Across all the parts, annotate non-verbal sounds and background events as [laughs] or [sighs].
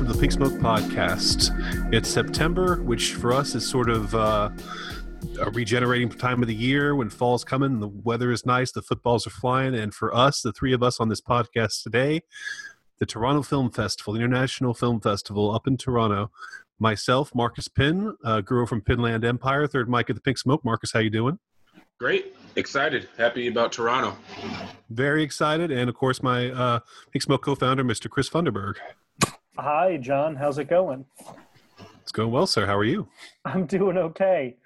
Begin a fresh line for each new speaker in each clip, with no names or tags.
welcome to the Pink Smoke Podcast. It's September, which for us is sort of uh, a regenerating time of the year when fall's coming, the weather is nice, the footballs are flying, and for us, the three of us on this podcast today, the Toronto Film Festival, the International Film Festival up in Toronto. Myself, Marcus Pinn, uh, girl from Pinland Empire, third mic at the Pink Smoke. Marcus, how you doing?
Great, excited, happy about Toronto.
Very excited, and of course, my uh, Pink Smoke co-founder, Mr. Chris Funderburg.
Hi, John. How's it going?
It's going well, sir. How are you?
I'm doing okay.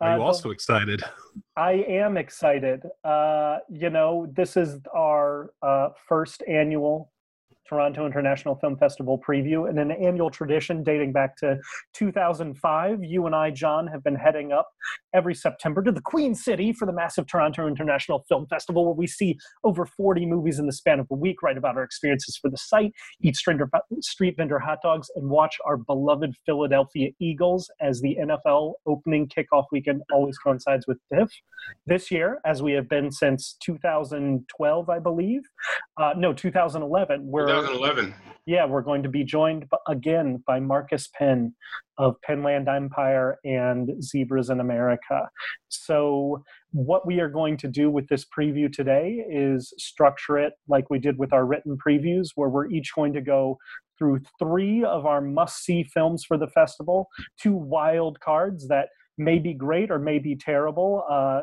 Are you uh, also excited? [laughs]
I am excited. Uh, you know, this is our uh, first annual Toronto International Film Festival preview and an annual tradition dating back to 2005. You and I, John, have been heading up every September to the Queen City for the massive Toronto International Film Festival, where we see over 40 movies in the span of a week, write about our experiences for the site, eat street vendor hot dogs, and watch our beloved Philadelphia Eagles as the NFL opening kickoff weekend always coincides with TIFF. This year, as we have been since 2012, I believe, uh, no, 2011, we're
2011.
Yeah, we're going to be joined again by Marcus Pinn of Pinland Empire and Zebras in America. So, what we are going to do with this preview today is structure it like we did with our written previews, where we're each going to go through three of our must see films for the festival, two wild cards that may be great or may be terrible, uh,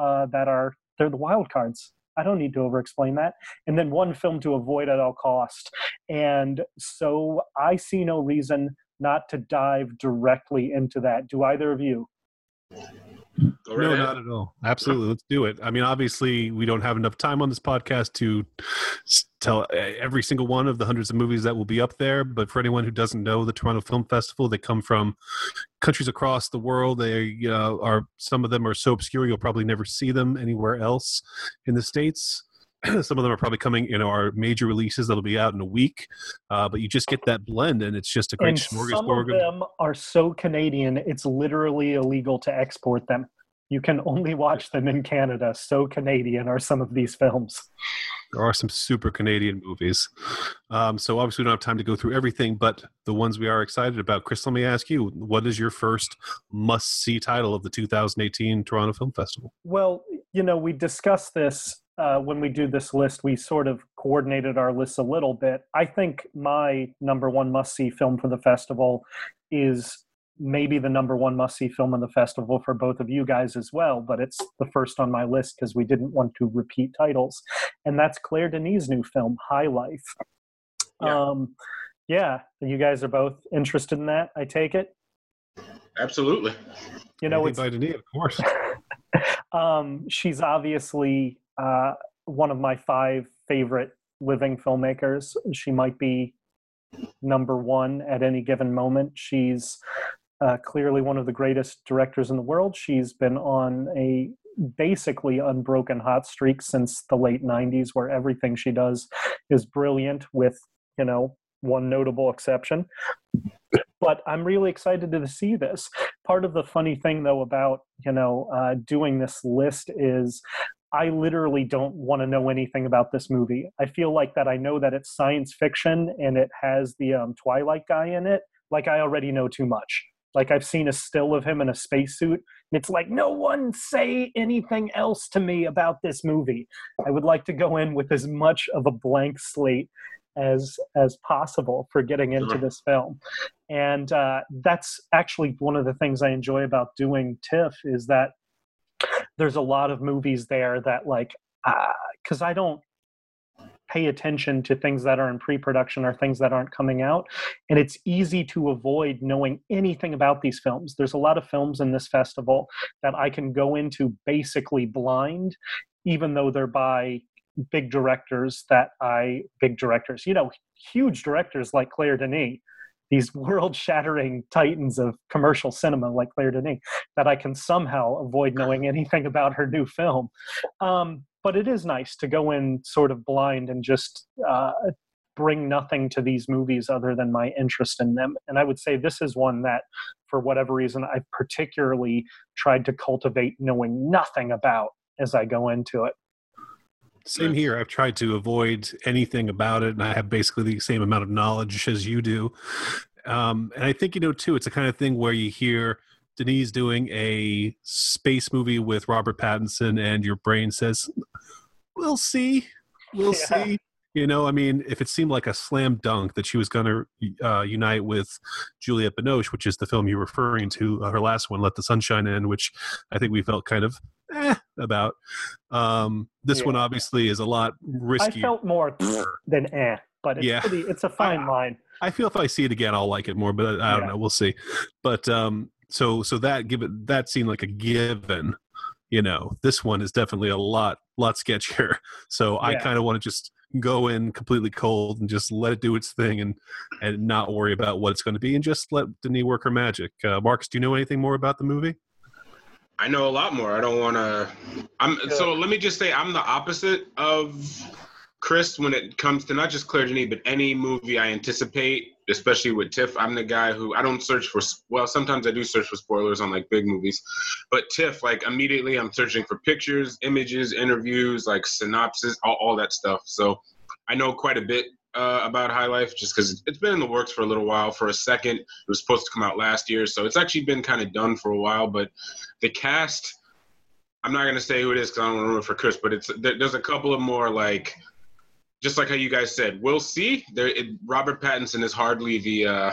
uh, that are they're the wild cards I don't need to over explain that. And then one film to avoid at all cost. And so I see no reason not to dive directly into that. Do either of you?
no, not at all. Absolutely. Let's do it. I mean, obviously, we don't have enough time on this podcast to tell every single one of the hundreds of movies that will be up there. But for anyone who doesn't know the Toronto Film Festival, they come from countries across the world. They uh, are some of them are so obscure you'll probably never see them anywhere else in the states. [clears throat] some of them are probably coming you know our major releases that'll be out in a week uh, but you just get that blend and it's just a great
and
smorgasbord
some of them are so canadian it's literally illegal to export them you can only watch them in Canada. So Canadian are some of these films.
There are some super Canadian movies. Um, so obviously, we don't have time to go through everything, but the ones we are excited about. Chris, let me ask you what is your first must see title of the 2018 Toronto Film Festival?
Well, you know, we discussed this uh, when we do this list, we sort of coordinated our lists a little bit. I think my number one must see film for the festival is maybe the number one must see film in the festival for both of you guys as well, but it's the first on my list because we didn't want to repeat titles. And that's Claire Denis' new film, High Life. Yeah. Um, yeah, you guys are both interested in that, I take it?
Absolutely.
You know, it's by Denis, of course. [laughs]
um, she's obviously uh, one of my five favorite living filmmakers. She might be number one at any given moment. She's uh, clearly one of the greatest directors in the world. She's been on a basically unbroken hot streak since the late 90s, where everything she does is brilliant, with, you know, one notable exception. But I'm really excited to see this. Part of the funny thing, though, about you know uh, doing this list is I literally don't want to know anything about this movie. I feel like that I know that it's science fiction and it has the um, Twilight guy in it. Like I already know too much. Like I've seen a still of him in a spacesuit, and it's like no one say anything else to me about this movie. I would like to go in with as much of a blank slate as as possible for getting into this film, and uh, that's actually one of the things I enjoy about doing TIFF is that there's a lot of movies there that like because uh, I don't pay attention to things that are in pre-production or things that aren't coming out. And it's easy to avoid knowing anything about these films. There's a lot of films in this festival that i can go into basically blind even though they're by big directors that i big directors you know huge directors like claire denis these [laughs] world-shattering titans of commercial cinema like claire denis that i can somehow avoid knowing anything about her new film. Um, but it is nice to go in sort of blind and just uh, bring nothing to these movies other than my interest in them. And I would say this is one that, for whatever reason, I've particularly tried to cultivate knowing nothing about as I go into it.
Same here. I've tried to avoid anything about it, and I have basically the same amount of knowledge as you do. Um, and I think you know too. It's a kind of thing where you hear Denis doing a space movie with Robert Pattinson, and your brain says, "We'll see, we'll yeah. see." You know, I mean, if it seemed like a slam dunk that she was going to uh, unite with Juliette Binoche, which is the film you're referring to, uh, her last one, Let the Sunshine In, which I think we felt kind of eh, about. Um, this yeah. one obviously is a lot riskier.
I felt more [sniffs] than eh, but it's yeah. pretty, it's a fine
I,
line.
I feel if I see it again, I'll like it more, but I, I don't yeah. know. We'll see. But um, so so that give it that seemed like a given you know this one is definitely a lot lot sketchier [laughs] so yeah. i kind of want to just go in completely cold and just let it do its thing and and not worry about what it's going to be and just let Denis work her magic. Uh, Marcus, do you know anything more about the movie?
I know a lot more. I don't want to. I'm so. Let me just say, I'm the opposite of Chris when it comes to not just Claire Denis, but any movie I anticipate, especially with Tiff. I'm the guy who I don't search for. Well, sometimes I do search for spoilers on like big movies, but Tiff, like immediately, I'm searching for pictures, images, interviews, like synopsis, all, all that stuff. So I know quite a bit uh, about High Life just because it's been in the works for a little while. For a second, it was supposed to come out last year, so it's actually been kind of done for a while. But the cast, I'm not gonna say who it is because I don't want to ruin it for Chris, but it's there's a couple of more like just like how you guys said, we'll see. There, it, Robert Pattinson is hardly the uh,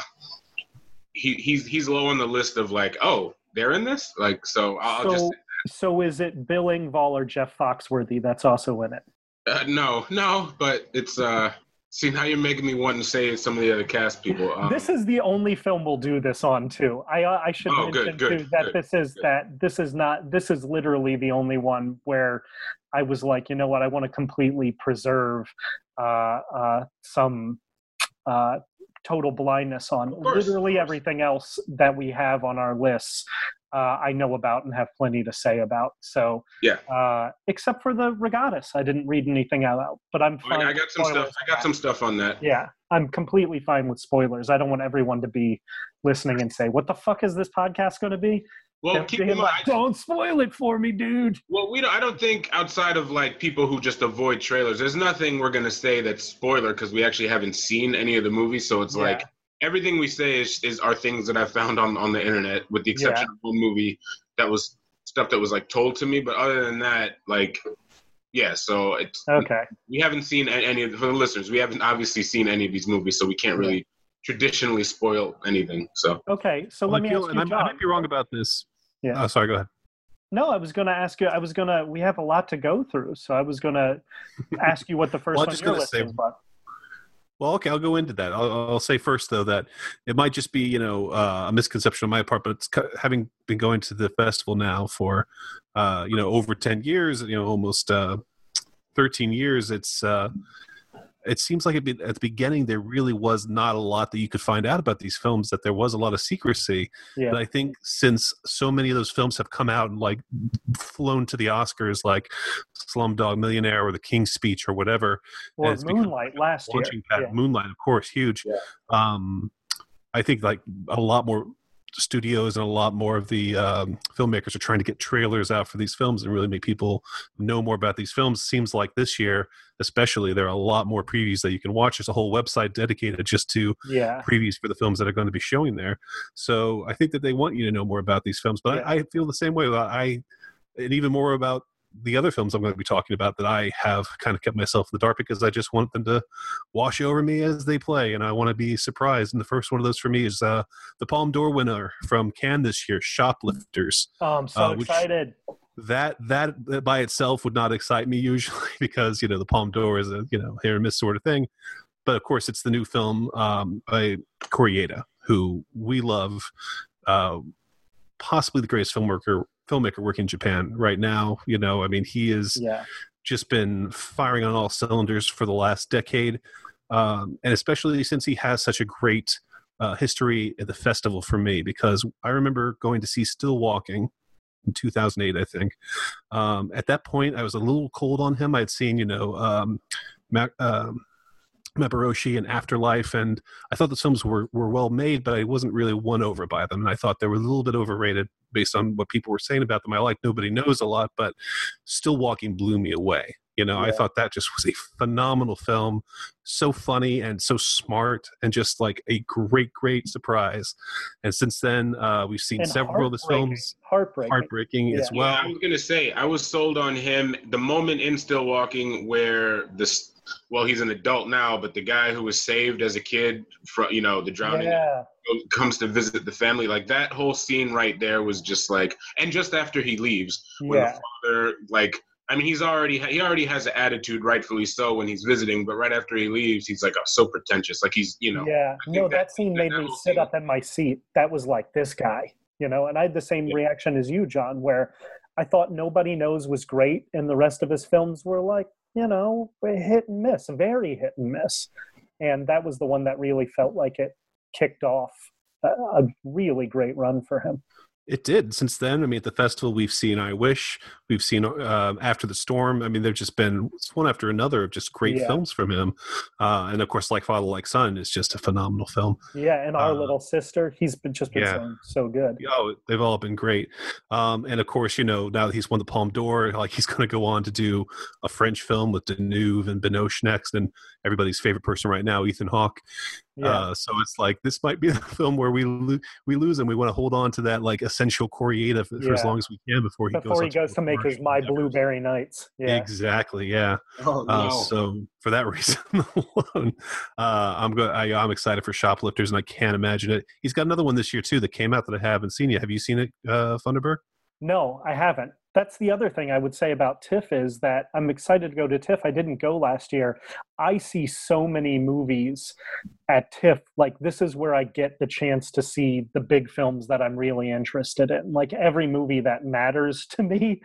he he's he's low on the list of like, oh, they're in this. Like, so I'll so, just.
So is it Bill Engvall or Jeff Foxworthy that's also in it?
Uh, no, no, but it's uh. See now you're making me want to say some of the other cast people.
Um, this is the only film we'll do this on too. I uh, I should oh, mention good, good, too that good, this is that this is not this is literally the only one where I was like, you know what, I want to completely preserve uh, uh, some uh, total blindness on.
Course,
Literally everything else that we have on our lists, uh, I know about and have plenty to say about. So
yeah,
uh, except for the Reygadas, I didn't read anything out. But I'm fine.
I, got some stuff. I got some stuff on that.
Yeah, I'm completely fine with spoilers. I don't want everyone to be listening and say, "What the fuck is this podcast going to be?"
Well, keep in mind, like,
don't spoil it for me, dude.
Well, we don't. I don't think outside of like people who just avoid trailers, there's nothing we're gonna say that's spoiler because we actually haven't seen any of the movies. So it's yeah. like everything we say is, is are things that I found on on the internet, with the exception yeah. of one movie that was stuff that was like told to me. But other than that, like yeah, so it's
okay.
We haven't seen any of the, for the listeners. We haven't obviously seen any of these movies, so we can't really traditionally spoil anything. So
okay, so let me feel, ask you,
John, I might be wrong about this. Yeah. Oh, sorry. Go ahead.
No, I was going to ask you. I was going to. We have a lot to go through, so I was going to ask you what the first well, one your list say, is.
Well, okay, I'll go into that. I'll, I'll, say first though that it might just be you know uh, a misconception on my part, but it's having been going to the festival now for uh, you know over ten years, you know almost uh, thirteen years. It's uh, it seems like at the beginning there really was not a lot that you could find out about these films that there was a lot of secrecy yeah. but i think since so many of those films have come out and like flown to the oscars like slumdog millionaire or the king's speech or whatever
or moonlight last year
yeah. moonlight of course huge yeah. um, i think like a lot more studios and a lot more of the um, filmmakers are trying to get trailers out for these films and really make people know more about these films. Seems like this year, especially, there are a lot more previews that you can watch. There's a whole website dedicated just to
yeah.
previews for the films that are going to be showing there. So I think that they want you to know more about these films. But yeah. I, I feel the same way. I and even more about the other films I'm going to be talking about that I have kind of kept myself in the dark because I just want them to wash over me as they play, and I want to be surprised. And the first one of those for me is uh, the Palme d'Or winner from Cannes this year, Shoplifters.
Oh, I'm so uh, excited.
That that by itself would not excite me [laughs] usually because you know the Palme d'Or is a you know hit or miss sort of thing, but of course it's the new film um, by Koreeda, who we love. Uh, possibly the greatest filmmaker filmmaker working in Japan right now. You know, I mean, he is
yeah.
just been firing on all cylinders for the last decade, um, and especially since he has such a great uh, history at the festival for me. Because I remember going to see Still Walking in 2008, I think. Um, at that point, I was a little cold on him. I had seen, you know, um, um, and Afterlife, and I thought the films were, were well made, but I wasn't really won over by them. And I thought they were a little bit overrated based on what people were saying about them. I like Nobody Knows a lot, but Still Walking blew me away. You know, yeah. I thought that just [laughs] was a phenomenal film, so funny and so smart, and just like a great, great surprise. And since then, uh, we've seen and several of his films.
Heartbreaking,
heartbreaking yeah. as well. Yeah,
I was gonna say, I was sold on him the moment in Still Walking where this. Well, he's an adult now, but the guy who was saved as a kid from, you know, the drowning
yeah.
comes to visit the family. Like that whole scene right there was just like, and just after he leaves, when the father like I mean, he's already he already has an attitude, rightfully so, when he's visiting. But right after he leaves, he's like oh, so pretentious, like he's you know.
Yeah, no, that, that, scene made that me sit scene. up in my seat. That was like this guy, you know. And I had the same yeah. reaction as you, John, where I thought Nobody Knows was great, and the rest of his films were like, you know, hit and miss, very hit and miss. And that was the one that really felt like it kicked off a, a really great run for him.
It did. Since then, I mean, at the festival, we've seen I Wish, we've seen uh, After the Storm. I mean, there've just been one after another of just great yeah. films from him. Uh, and of course, Like Father, Like Son is just a phenomenal film.
Yeah, and Our uh, Little Sister, he's been just been yeah. so good.
Oh, they've all been great. Um, and of course, you know, now that he's won the Palme d'Or, like he's [laughs] going to go on to do a French film with Deneuve and Binoche next, and everybody's favorite person right now, Ethan Hawke. Yeah. Uh, so it's like this might be [laughs] the film where we lo- we lose and we want to hold on to that like essential creative for yeah. as long as we can before he
before
goes
he goes to, to make his My Blueberry Nights. Yeah,
exactly. Yeah.
Oh, uh, no.
uh, so for that [laughs] reason alone, uh, I'm go- I, am excited for Shoplifters and I can't imagine it. He's got another one this year too that came out that I haven't seen yet. Have you seen it, uh, Thunderbird?
No, I haven't that's the other thing I would say about TIFF is that I'm excited to go to TIFF. I didn't go last year. I see so many movies at TIFF. Like this is where I get the chance to see the big films that I'm really interested in. Like every movie that matters [laughs] to me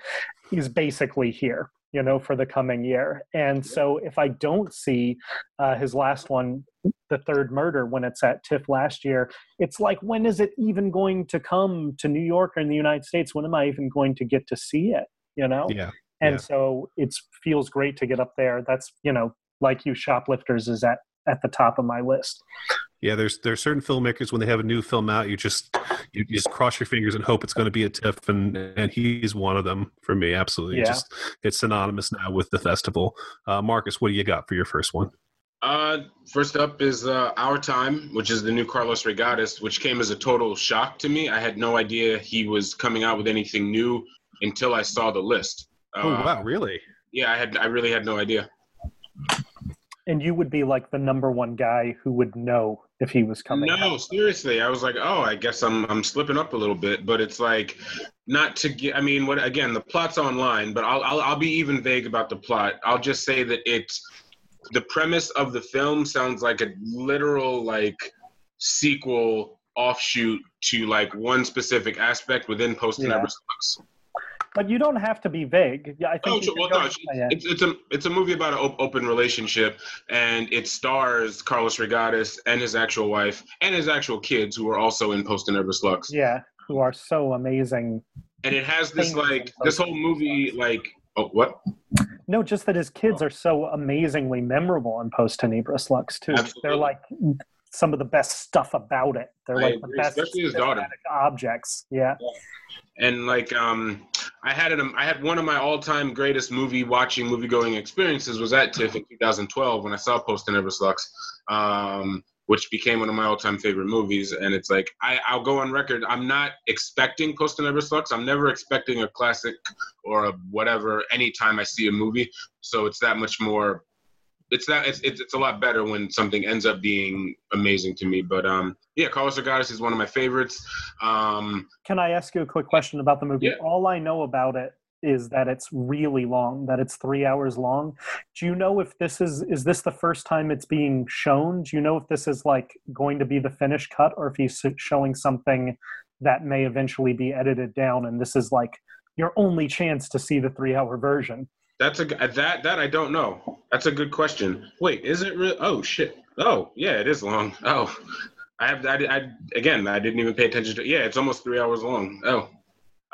is basically here you know, for the coming year. And so if I don't see uh, his last one, The Third Murder, when it's at TIFF last year, it's like, when is it even going to come to New York or in the United States? When am I even going to get to see it? You know?
Yeah.
And
yeah.
so it feels great to get up there. That's, you know, like you, Shoplifters is at at the top of my list.
Yeah, there's there's certain filmmakers when they have a new film out, you just you just cross your fingers and hope it's going to be a TIFF, and and he's one of them for me. Absolutely, yeah. just it's synonymous now with the festival. Uh, Marcus, what do you got for your first one?
Uh, first up is uh, Our Time, which is the new Carlos Reygadas, which came as a total shock to me. I had no idea he was coming out with anything new until I saw the list.
Oh uh, wow, really?
Yeah, I had I really had no idea
and you would be like the number one guy who would know if he was coming.
No,
out.
seriously, I was like, oh, I guess I'm I'm slipping up a little bit, but it's like not to get. I mean, what again? The plot's online, but I'll I'll, I'll be even vague about the plot. I'll just say that it's the premise of the film sounds like a literal like sequel offshoot to like one specific aspect within Post yeah.
But you don't have to be vague. Yeah, I think.
Oh, well, no, it's, it's, it's, a it's a movie about an op- open relationship, and it stars Carlos Reygadas and his actual wife and his actual kids, who are also in Post Tenebras Lux.
Yeah, who are so amazing.
And it has this like this whole movie like oh what?
No, just that his kids oh. are so amazingly memorable in Post Tenebras Lux too. Absolutely. They're like some of the best stuff about it. They're I like agree, the best
especially his daughter
objects. Yeah. yeah
and like um i had an i had one of my all-time greatest movie watching movie going experiences was at tiff in 2012 when i saw post tenebras lux um which became one of my all-time favorite movies. And it's like I, i'll go on record i'm not expecting post tenebras lux. I'm never expecting a classic or a whatever anytime i see a movie. So it's that much more it's that it's, it's, it's a lot better when something ends up being amazing to me. But um, yeah, Carlos Reygadas is one of my favorites. Um,
Can I ask you a quick question about the movie?
Yeah.
All I know about it is that it's really long, that it's three hours long. Do you know if this is is this the first time it's being shown? Do you know if this is like going to be the finished cut, or if he's showing something that may eventually be edited down, and this is like your only chance to see the three hour version?
That's a that that I don't know. That's a good question. Wait, is it real? Oh shit. Oh yeah, it is long. [laughs] Oh, I have I, I again I didn't even pay attention to. Yeah, it's almost three hours long. Oh,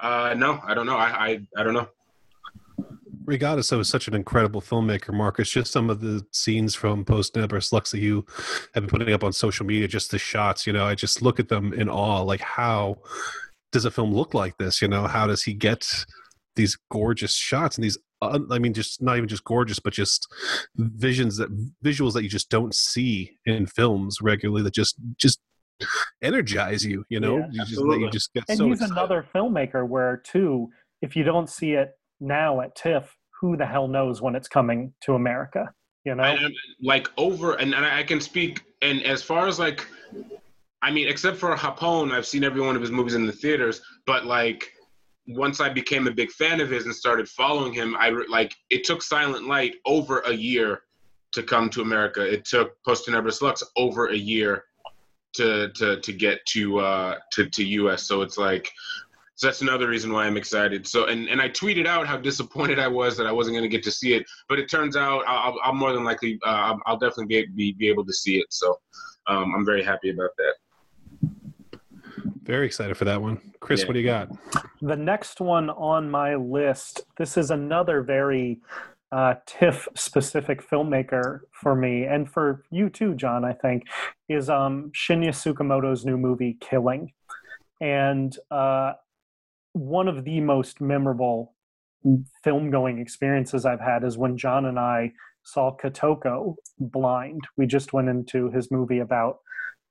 uh, no, I don't know. I I, I don't know.
Reygadas was such an incredible filmmaker, Marcus. Just some of the scenes from Post Tenebras Lux that you have been putting up on social media, just the shots, you know, I just look at them in awe. Like, how does a film look like this? You know, how does he get these gorgeous shots and these uh, I mean, just not even just gorgeous, but just visions that visuals that you just don't see in films regularly. That just just energize you. You know, yeah, you just you just get
and
so
he's excited. another filmmaker where too, if you don't see it now at TIFF, who the hell knows when it's coming to America? You know,
and, like over, and, and I can speak. And as far as like, I mean, except for Japón, I've seen every one of his movies in the theaters. But like, once I became a big fan of his and started following him, I like it took Silent Light over a year to come to America. It took Post Tenebras Lux over a year to to to get to uh to to US. So it's like so that's another reason why I'm excited. So and and I tweeted out how disappointed I was that I wasn't going to get to see it, but it turns out I'll, I'll more than likely uh, I'll definitely be, be be able to see it. So um, I'm very happy about that.
Very excited for that one. Chris, yeah. what do you got?
The next one on my list, this is another very uh, TIFF specific filmmaker for me, and for you too, John, I think, is um, Shinya Tsukamoto's new movie, Killing. And uh, one of the most memorable film going experiences I've had is when John and I saw Kotoko blind. We just went into his movie about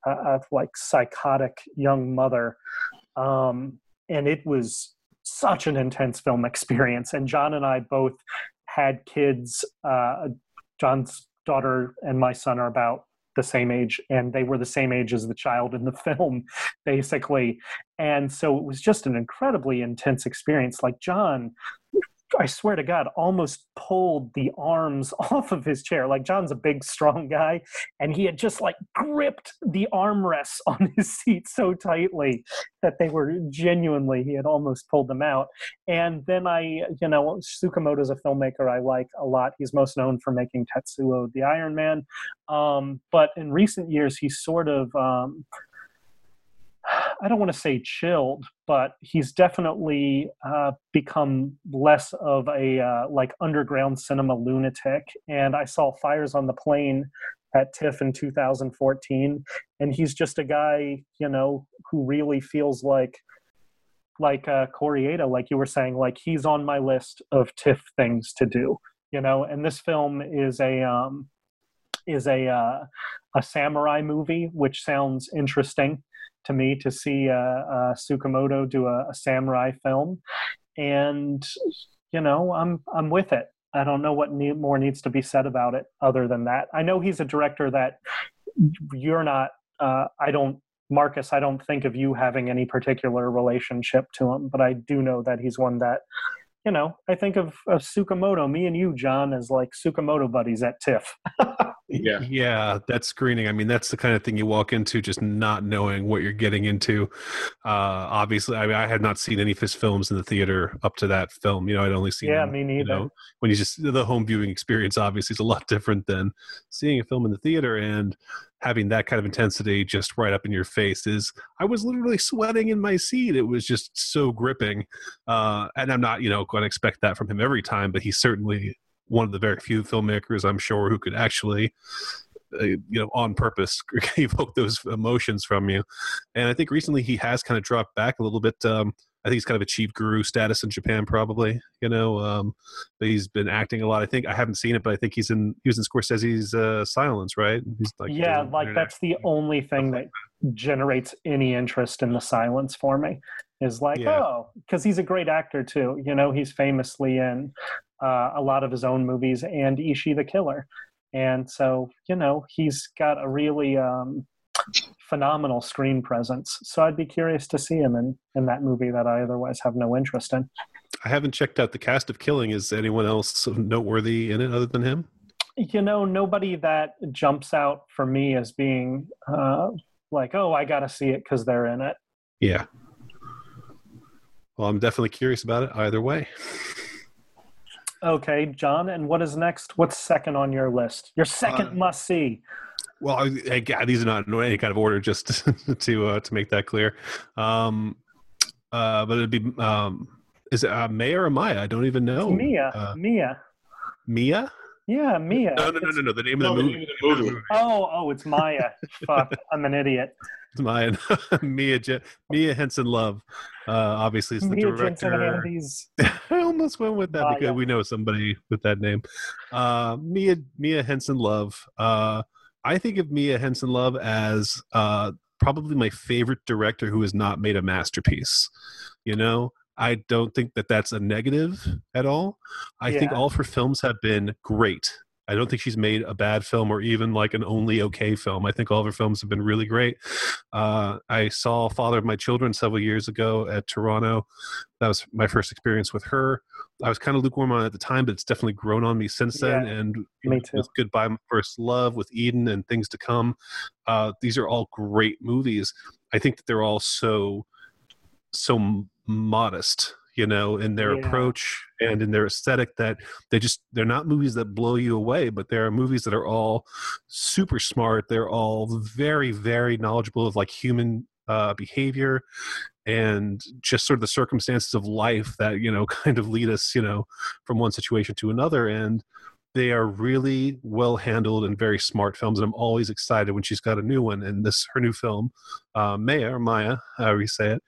a, like psychotic young mother, um, and it was such an intense film experience. And John and I both had kids. Uh, John's daughter and my son are about the same age and they were the same age as the child in the [laughs] film basically and so it was just an incredibly intense experience like john I swear to God, almost pulled the arms [laughs] off of his chair. Like John's a big, strong guy, and he had just like gripped the armrests [laughs] on his seat so tightly that they were genuinely, he had almost pulled them out. And then I, you know, Tsukamoto's a filmmaker I like a lot. He's most known for making Tetsuo the Iron Man. Um, but in recent years, he's sort of. Um, I don't want to say chilled, but he's definitely uh, become less of a uh, like underground cinema lunatic. And I saw Fires on the Plain at TIFF in 2014, and he's just a guy, you know, who really feels like like uh, Koreeda, like you were saying, like he's on my list of TIFF things to do, you know. And this film is a um, is a uh, a samurai movie, which sounds interesting to me to see uh, uh, Tsukamoto do a, a, samurai film, and you know I'm I'm with it. I don't know what need, more needs to be said about it other than that. I know he's a director that you're not. Uh, I don't Marcus, I don't think of you having any particular relationship to him, but I do know that he's one that, you know, I think of, of Tsukamoto, me and you, John, as like Tsukamoto buddies at TIFF. [laughs]
yeah. Yeah that screening. I mean that's the kind of thing you walk into just not knowing what you're getting into. Uh obviously i mean i had not seen any of his films in the theater up to that film. You know i'd only seen
yeah
them,
me neither
you know, when you just the home viewing experience obviously is a lot [laughs] different than seeing a film in the theater. And having that kind of intensity just right up in your face is i was literally sweating in my seat. It was just so gripping uh and i'm not you know going to expect that from him every time but he's certainly one of the very few filmmakers I'm sure who could actually uh, you know on purpose [laughs] evoke those emotions from you. And i think recently he has kind of dropped back a little bit um, i think he's kind of achieved guru status in japan probably you know um, but he's been acting a lot i think i haven't seen it but i think he's in he was in scorsese's uh, silence right
he's like yeah like that's the only thing that generates any interest in the silence for me is like yeah. oh because he's a great actor too you know he's famously in uh, a lot of his own movies and Ichi the Killer. And so, you know, he's got a really um, phenomenal screen presence. So I'd be curious to see him in, in that movie that I otherwise have no interest in.
I haven't checked out the cast of Killing. Is anyone else noteworthy in it other than him?
You know, nobody that jumps out for me as being uh, like, oh, I got to see it because they're in it.
Yeah. Well, I'm definitely curious about it either way.
Okay, John, and what is next? What's second on your list? Your second uh, must see.
Well, I, I, these are not in any kind of order, just [laughs] to uh, to make that clear. Um, uh, but it'd be um, is it uh, Maya or Maya? I don't even know.
Mia. Uh, Mia.
Mia.
Yeah, Mia.
No, no, no, no, no. The name of the movie.
The movie.
Oh, oh, it's Maya. Fuck, I'm an idiot.
It's Maya. [laughs] Mia Je- Mia Hansen Love. Uh, obviously, is the
Mia
director. [laughs] I almost went with that
Ah,
because
yeah.
we know somebody with that name. Uh, Mia Mia Hansen Love. Uh, I think of Mia Hansen Love as uh, probably my favorite director who has not made a masterpiece. You know, I don't think that that's a negative at all. I think all of her films have been great. I don't think she's made a bad film or even like an only okay film. I think all of her films have been really great. Uh, I saw Father of My Children several years ago at Toronto. That was my first experience with her. I was kind of lukewarm on it at the time, but it's definitely grown on me since then.
Yeah,
and
me
Goodbye My First Love, with Eden, and Things to Come, uh, these are all great movies. I think that they're all so so modest, you know, in their
Yeah.
approach and in their aesthetic that they just they're not movies that blow you away, but they're movies that are all super smart. They're all very very knowledgeable of like human uh, behavior and just sort of the circumstances of life that you know [laughs] kind of lead us you know from one situation to another. And they are really well handled and very smart films. And i'm always excited when she's got a new one. And this her new film uh, maya or maya however you say it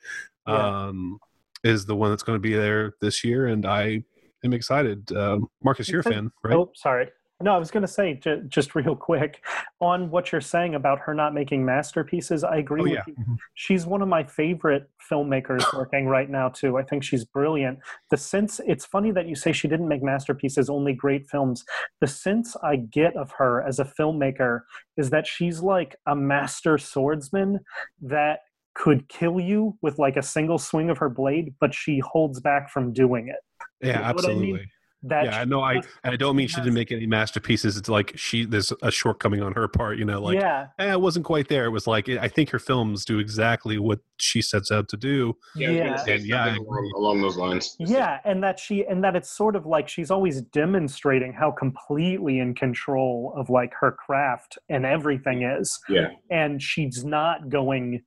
Yeah.
um, is the one that's going to be there this year. And i am excited. Um, marcus you're a fan right?
Oh, sorry. No, I was going to say j- just real quick on what you're saying about her not making masterpieces. I agree
oh
with
yeah
you. Mm-hmm. She's one of my favorite filmmakers [coughs] working right now too. I think she's brilliant. The sense it's funny that you say she didn't make masterpieces, only great films. The sense I get of her as a filmmaker is that she's like a master swordsman that could kill you with like a single swing of her blade, but she holds back from doing it.
yeah
know what I mean?
Absolutely
That
yeah, I know. I I don't mean she didn't make any masterpieces. It's like she there's a shortcoming on her part. You know, like
yeah,
eh, it wasn't quite there. It was like I think her films do exactly what she sets out to do.
Yeah, I
yeah.
And yeah,
along, along those lines.
Yeah, and that she and that it's sort of like she's always demonstrating how completely in control of like her craft and everything is.
Yeah.
And she's not going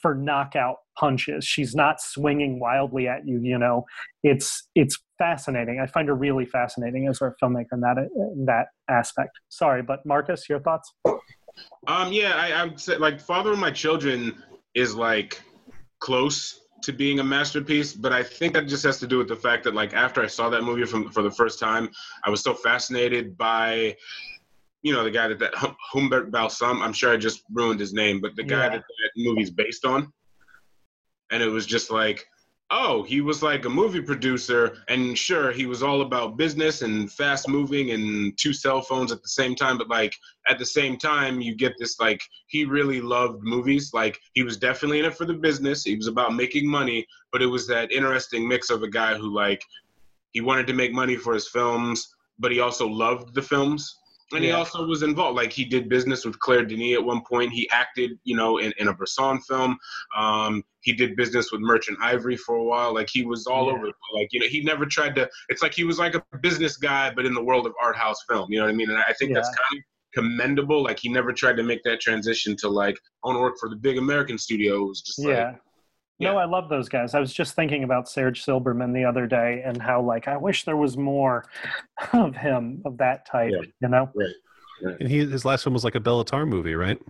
for knockout punches. She's not swinging wildly at you, you know. It's it's fascinating. I find her really fascinating as a filmmaker in that in that aspect. Sorry, but Marcus, your thoughts?
Um, yeah, I, I would say like Father of My Children is like close to being a masterpiece, but I think that just has to do with the fact that like after I saw that movie from for the first time, I was so fascinated by you know the guy that that Hum- Humbert Balsan. I'm sure I just ruined his name, but the guy
Yeah.
that that movie's based on, and it was just like. Oh, he was like a movie producer, and sure, he was all about business and fast moving and two cell phones at the same time. But like, at the same time you get this like he really loved movies like he was definitely in it for the business he was about making money but it was that interesting mix of a guy who like he wanted to make money for his films but he also loved the films and he also was involved like he did business with claire denis at one point he acted you know in, in a bresson film um, he did business with merchant ivory for a while like he was all
Yeah.
over like you know he never tried to it's like he was like a business guy but in the world of art house film you know what i mean and i think that's kind of commendable. Like he never tried to make that transition to like I want to work for the big American studio. It was just like
yeah. No, I love those guys. I was just thinking about Serge Silberman the other day and how like I wish there was more [laughs] of him of that type,
Yeah.
you know?
And he his last film was like a Béla Tarr movie, right?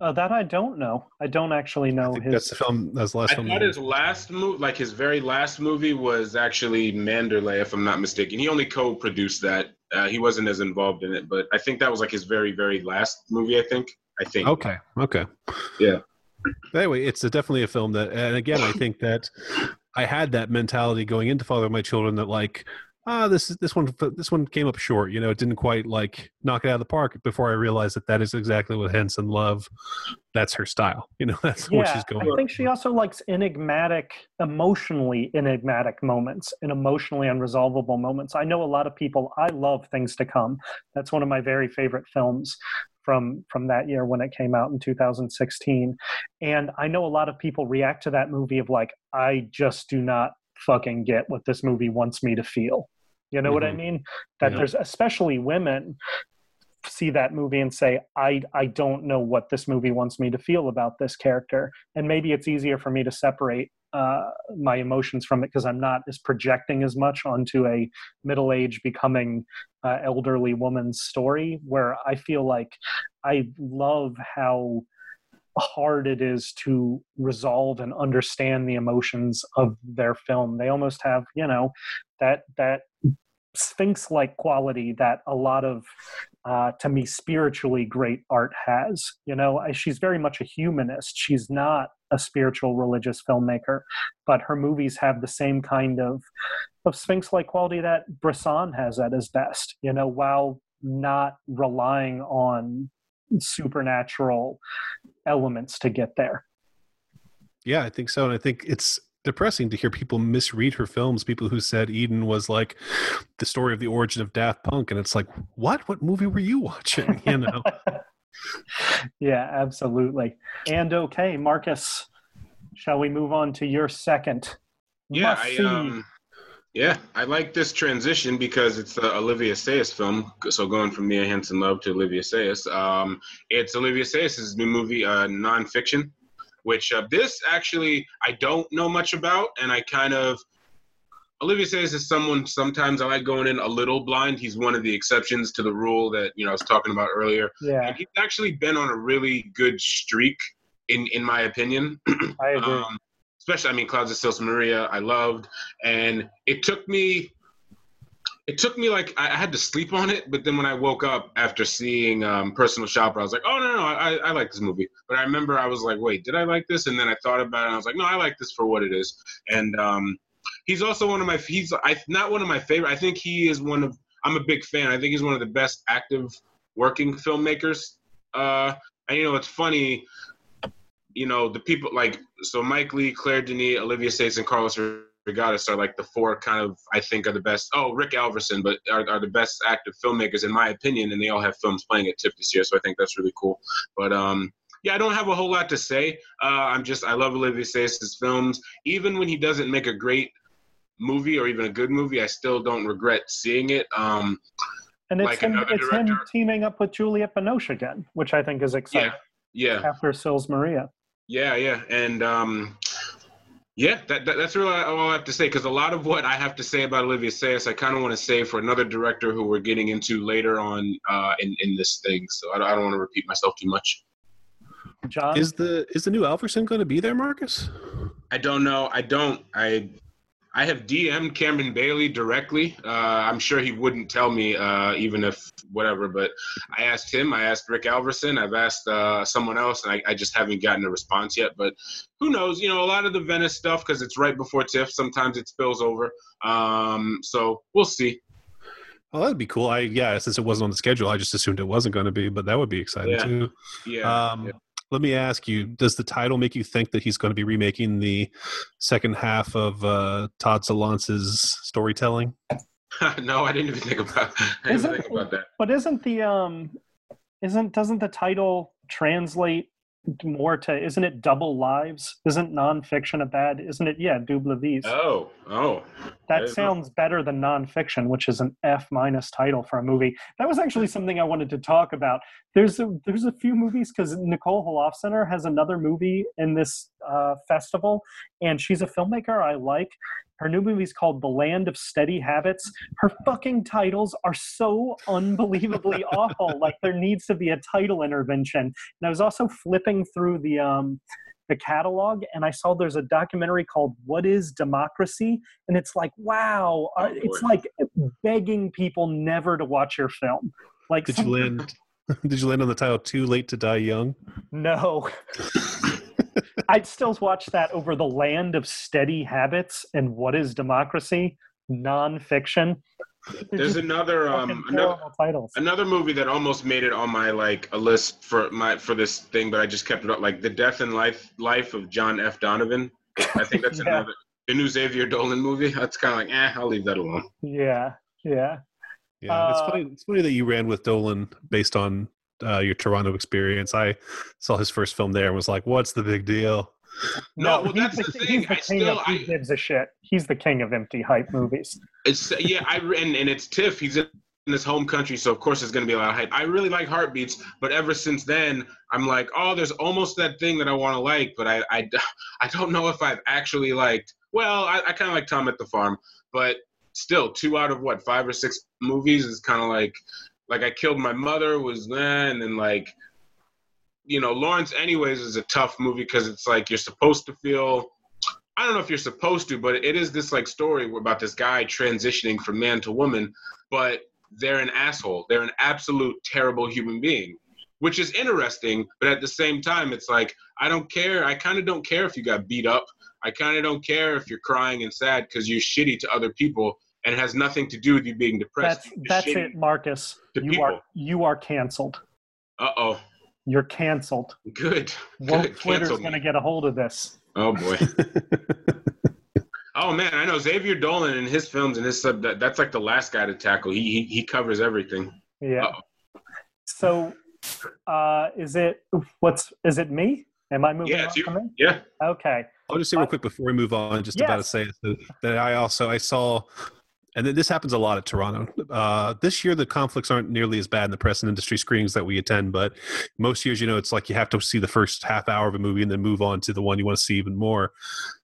Uh, that I don't know. I don't actually
I
know
think
his
that's the film. That's the last
I
film.
thought his last movie, like his very last movie, was actually Manderley, if I'm not mistaken. He only co-produced that. Uh, he wasn't as involved in it, but I think that was like his very, very last movie. I think. I think.
Okay. Okay.
Yeah.
Anyway, it's a, definitely a film that, and again, I think that I had that mentality going into Father of My Children that like, ah, this is this one this one came up short. You know, it didn't quite like knock it out of the park. Before I realized that that is exactly what Hansen love. That's her style. You know, [laughs] that's what she's going.
I think she also likes enigmatic, emotionally enigmatic moments and emotionally unresolvable moments. I know a lot of people. I love Things to Come. That's one of my very favorite films from from that year when it came out in 2016. And I know a lot of people react to that movie of like, I just do not fucking get what this movie wants me to feel. You know what I
Mhm.
mean? That
Yeah.
there's especially women see that movie and say i i don't know what this movie wants me to feel about this character and maybe it's easier for me to separate uh, my emotions from it because I'm not as projecting as much onto a middle aged becoming uh, elderly woman's story. Where I feel like I love how hard it is to resolve and understand the emotions of their film. They almost have, you know, that that sphinx like quality that a lot of uh, to me spiritually great art has you know? She's very much a humanist. She's not a spiritual religious filmmaker but her movies have the same kind of of sphinx like quality that bresson has at his best you know while not relying on supernatural elements to get there.
Yeah i think so and i think it's depressing to hear people misread her films. People who said Eden was like the story of the origin of Daft Punk, and it's like, what? What movie were you watching? [laughs] You know. [laughs]
yeah, absolutely. And okay, Marcus, shall we move on to your second?
Yeah, I, um, yeah, I like this transition because it's the Olivier Assayas film. So going from Mia Hansen Love to Olivier Assayas, um, it's Olivier Assayas' new movie, uh, nonfiction which uh, this actually I don't know much about, and I kind of Olivier Assayas is someone sometimes I like going in a little blind. He's one of the exceptions to the rule that you know I was talking about earlier.
Yeah,
and he's actually been on a really good streak, in in my opinion. [clears throat]
I agree. Um,
especially, I mean, Clouds of Sils Maria, I loved, and it took me it took me like I had to sleep on it, but then when I woke up after seeing um, Personal Shopper, I was like, oh no, no, I, I like this movie. But I remember I was like, wait, did I like this? And then I thought about it, and I was like, no, I like this for what it is. And um, he's also one of my he's I, not one of my favorite. I think he is one of I'm a big fan. I think he's one of the best active working filmmakers. Uh, and you know, it's funny. You know, the people like so Mike Leigh, Claire Denis, Olivier Assayas, and Carlos Reygadas are like the four kind of I think are the best. Oh, Rick Alverson, but are, are the best active filmmakers in my opinion, and they all have films playing at TIFF this year, so I think that's really cool. But um, yeah, I don't have a whole lot to say. Uh, I'm just I love Olivier Assayas' films, even when he doesn't make a great movie or even a good movie, I still don't regret seeing it. Um,
and it's, like him, it's him teaming up with Juliette Binoche again, which I think is exciting.
Yeah. yeah.
After Sils Maria.
Yeah, yeah, and um, yeah, that, that, that's really all I have to say because a lot of what I have to say about Olivier Assayas, I kind of want to say for another director who we're getting into later on uh, in in this thing. So I, I don't want to repeat myself too much.
John, is the is the new Alverson going to be there, Marcus?
I don't know. I don't. I I have DM'd Cameron Bailey directly. Uh, I'm sure he wouldn't tell me, uh, even if whatever. But I asked him. I asked Rick Alverson. I've asked uh, someone else, and I, I, just haven't gotten a response yet. But who knows? You know, a lot of the Venice stuff because it's right before TIFF. Sometimes it spills over. Um, so we'll see.
Oh, that'd be cool. I yeah, since it wasn't on the schedule, I just assumed it wasn't going to be, but that would be exciting
yeah.
too.
Yeah. Um, yeah.
Let me ask you: Does the title make you think that he's going to be remaking the second half of uh, Todd Solondz's storytelling? [laughs]
no, I didn't even think about. I didn't think about that.
But isn't the um, isn't doesn't the title translate more to isn't it double lives? Isn't nonfiction a bad isn't it? Yeah double vies
oh oh.
That sounds better than nonfiction which is an f minus title for a movie. That was actually something i wanted to talk about. There's a there's a few movies because nicole holofcener has another movie in this uh, festival and she's a filmmaker i like her new movie is called The Land of Steady Habits. Her fucking titles are so unbelievably [laughs] awful. Like there needs to be a title intervention. And I was also flipping through the um the catalog and I saw there's a documentary called What is Democracy? And it's like, wow, uh, oh, it's like begging people never to watch your film. Like
Did you land [laughs] did you land on the title Too Late to Die Young?
No. [laughs] I'd still watch that over The Land of Steady Habits and What is Democracy, nonfiction.
There's another um another, titles. another movie that almost made it on my like a list for my for this thing, but I just kept it up like The Death and Life Life of John F. Donovan. I think that's [laughs] yeah. another the new Xavier Dolan movie. That's kind of like, eh, I'll leave that alone.
Yeah, yeah.
Yeah, uh, it's funny. It's funny that you ran with Dolan based on uh, your Toronto experience. I saw his first film there and was like, "What's the big deal?"
No, well, that's the, the thing.
The I still,
I,
gives a shit. He's the king of empty hype movies.
It's yeah, I and, and it's TIFF. He's in his home country, so of course there's going to be a lot of hype. I really like Heartbeats, but ever since then, I'm like, oh, there's almost that thing that I want to like, but I, I, [laughs] I don't know if I've actually liked. Well, I, I kind of like Tom at the Farm, but still, two out of what five or six movies is kind of like, like I killed my mother was, then, and like, you know, Laurence anyways is a tough movie because it's like you're supposed to feel I don't know if you're supposed to, but it is this like story about this guy transitioning from man to woman, but they're an asshole. They're an absolute terrible human being, which is interesting. But at the same time, it's like, I don't care. I kind of don't care if you got beat up. I kind of don't care if you're crying and sad because you're shitty to other people and it has nothing to do with you being depressed.
That's, that's it, Marcus. You people. are you are canceled.
Uh oh.
You're canceled.
Good.
Well,
Good.
Twitter's going to get a hold of this.
Oh boy. [laughs] oh man, I know Xavier Dolan in his films and his sub. That, that's like the last guy to tackle. He he, he covers everything.
Yeah. Uh-oh. So, uh, is it what's is it me? Am I moving?
Yeah, it's you. Yeah.
Okay.
I'll just say real quick before we move on, just yes. about to say that I also I saw and then this happens a lot at Toronto. Uh, this year, the conflicts aren't nearly as bad in the press and industry screenings that we attend, but most years, you know, it's like you have to see the first half hour of a movie and then move on to the one you want to see even more.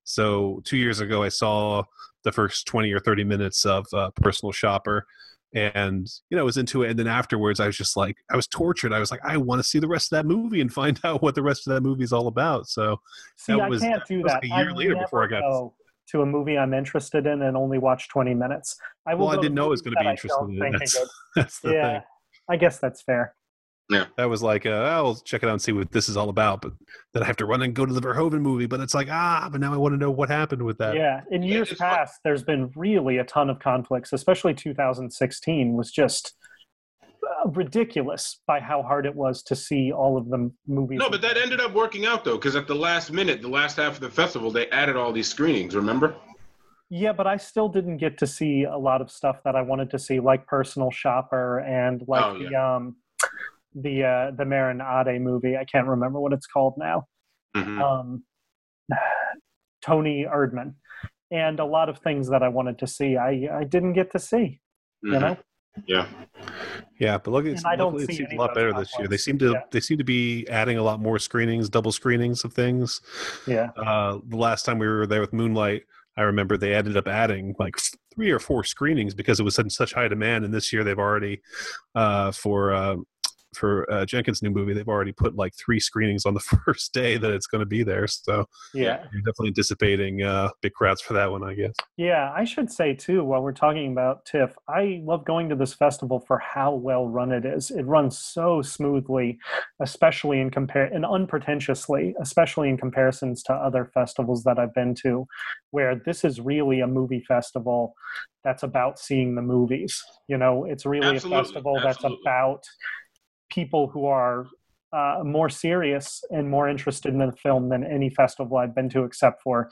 So, two years ago, I saw the first 20 or 30 minutes of uh, Personal Shopper and you know I was into it. And then afterwards i was just like i was tortured. I was like i want to see the rest of that movie and find [laughs] out what the rest of that movie is all about. So
see i can't do that,
a year
I
later before i got
know to a movie I'm interested in and only watch 20 minutes.
I will well, I didn't know it was going to be interesting. in. That's, [laughs] that's, the yeah, thing.
I guess that's fair.
Yeah.
That was like, uh, I'll check it out and see what this is all about. But then I have to run and go to the Verhoeven movie. But it's like, ah, but now I want to know what happened with that.
Yeah. In years yeah, past, there's been really a ton of conflicts, especially 2016 was just ridiculous by how hard it was to see all of the movies.
No, but that ended up working out though, because at the last minute, the last half of the festival, they added all these screenings. Remember?
Yeah, but I still didn't get to see a lot of stuff that I wanted to see, like Personal Shopper and like oh, yeah. the um the uh the Maren Ade movie. I can't remember what it's called now. Mm-hmm. Um, [sighs] Toni Erdmann, and a lot of things that I wanted to see, I I didn't get to see. Mm-hmm. You know.
Yeah.
Yeah, but look, it's, luckily it seems a lot better this year. They seem to yeah. they seem to be adding a lot more screenings, double screenings of things.
Yeah.
Uh, the last time we were there with Moonlight, I remember they ended up adding like three or four screenings because it was in such high demand. And this year they've already uh, for uh, for uh, Jenkins' new movie, they've already put like three screenings on the [laughs] first day that it's going to be there. So
yeah,
you're definitely anticipating uh, big crowds for that one, I guess.
Yeah, I should say too, while we're talking about TIFF, I love going to this festival for how well run it is. It runs so smoothly, especially in compare and unpretentiously, especially in comparisons to other festivals that I've been to, where this is really a movie festival that's about seeing the movies. You know, it's really Absolutely. a festival Absolutely. that's about people who are uh, more serious and more interested in the film than any festival I've been to, except for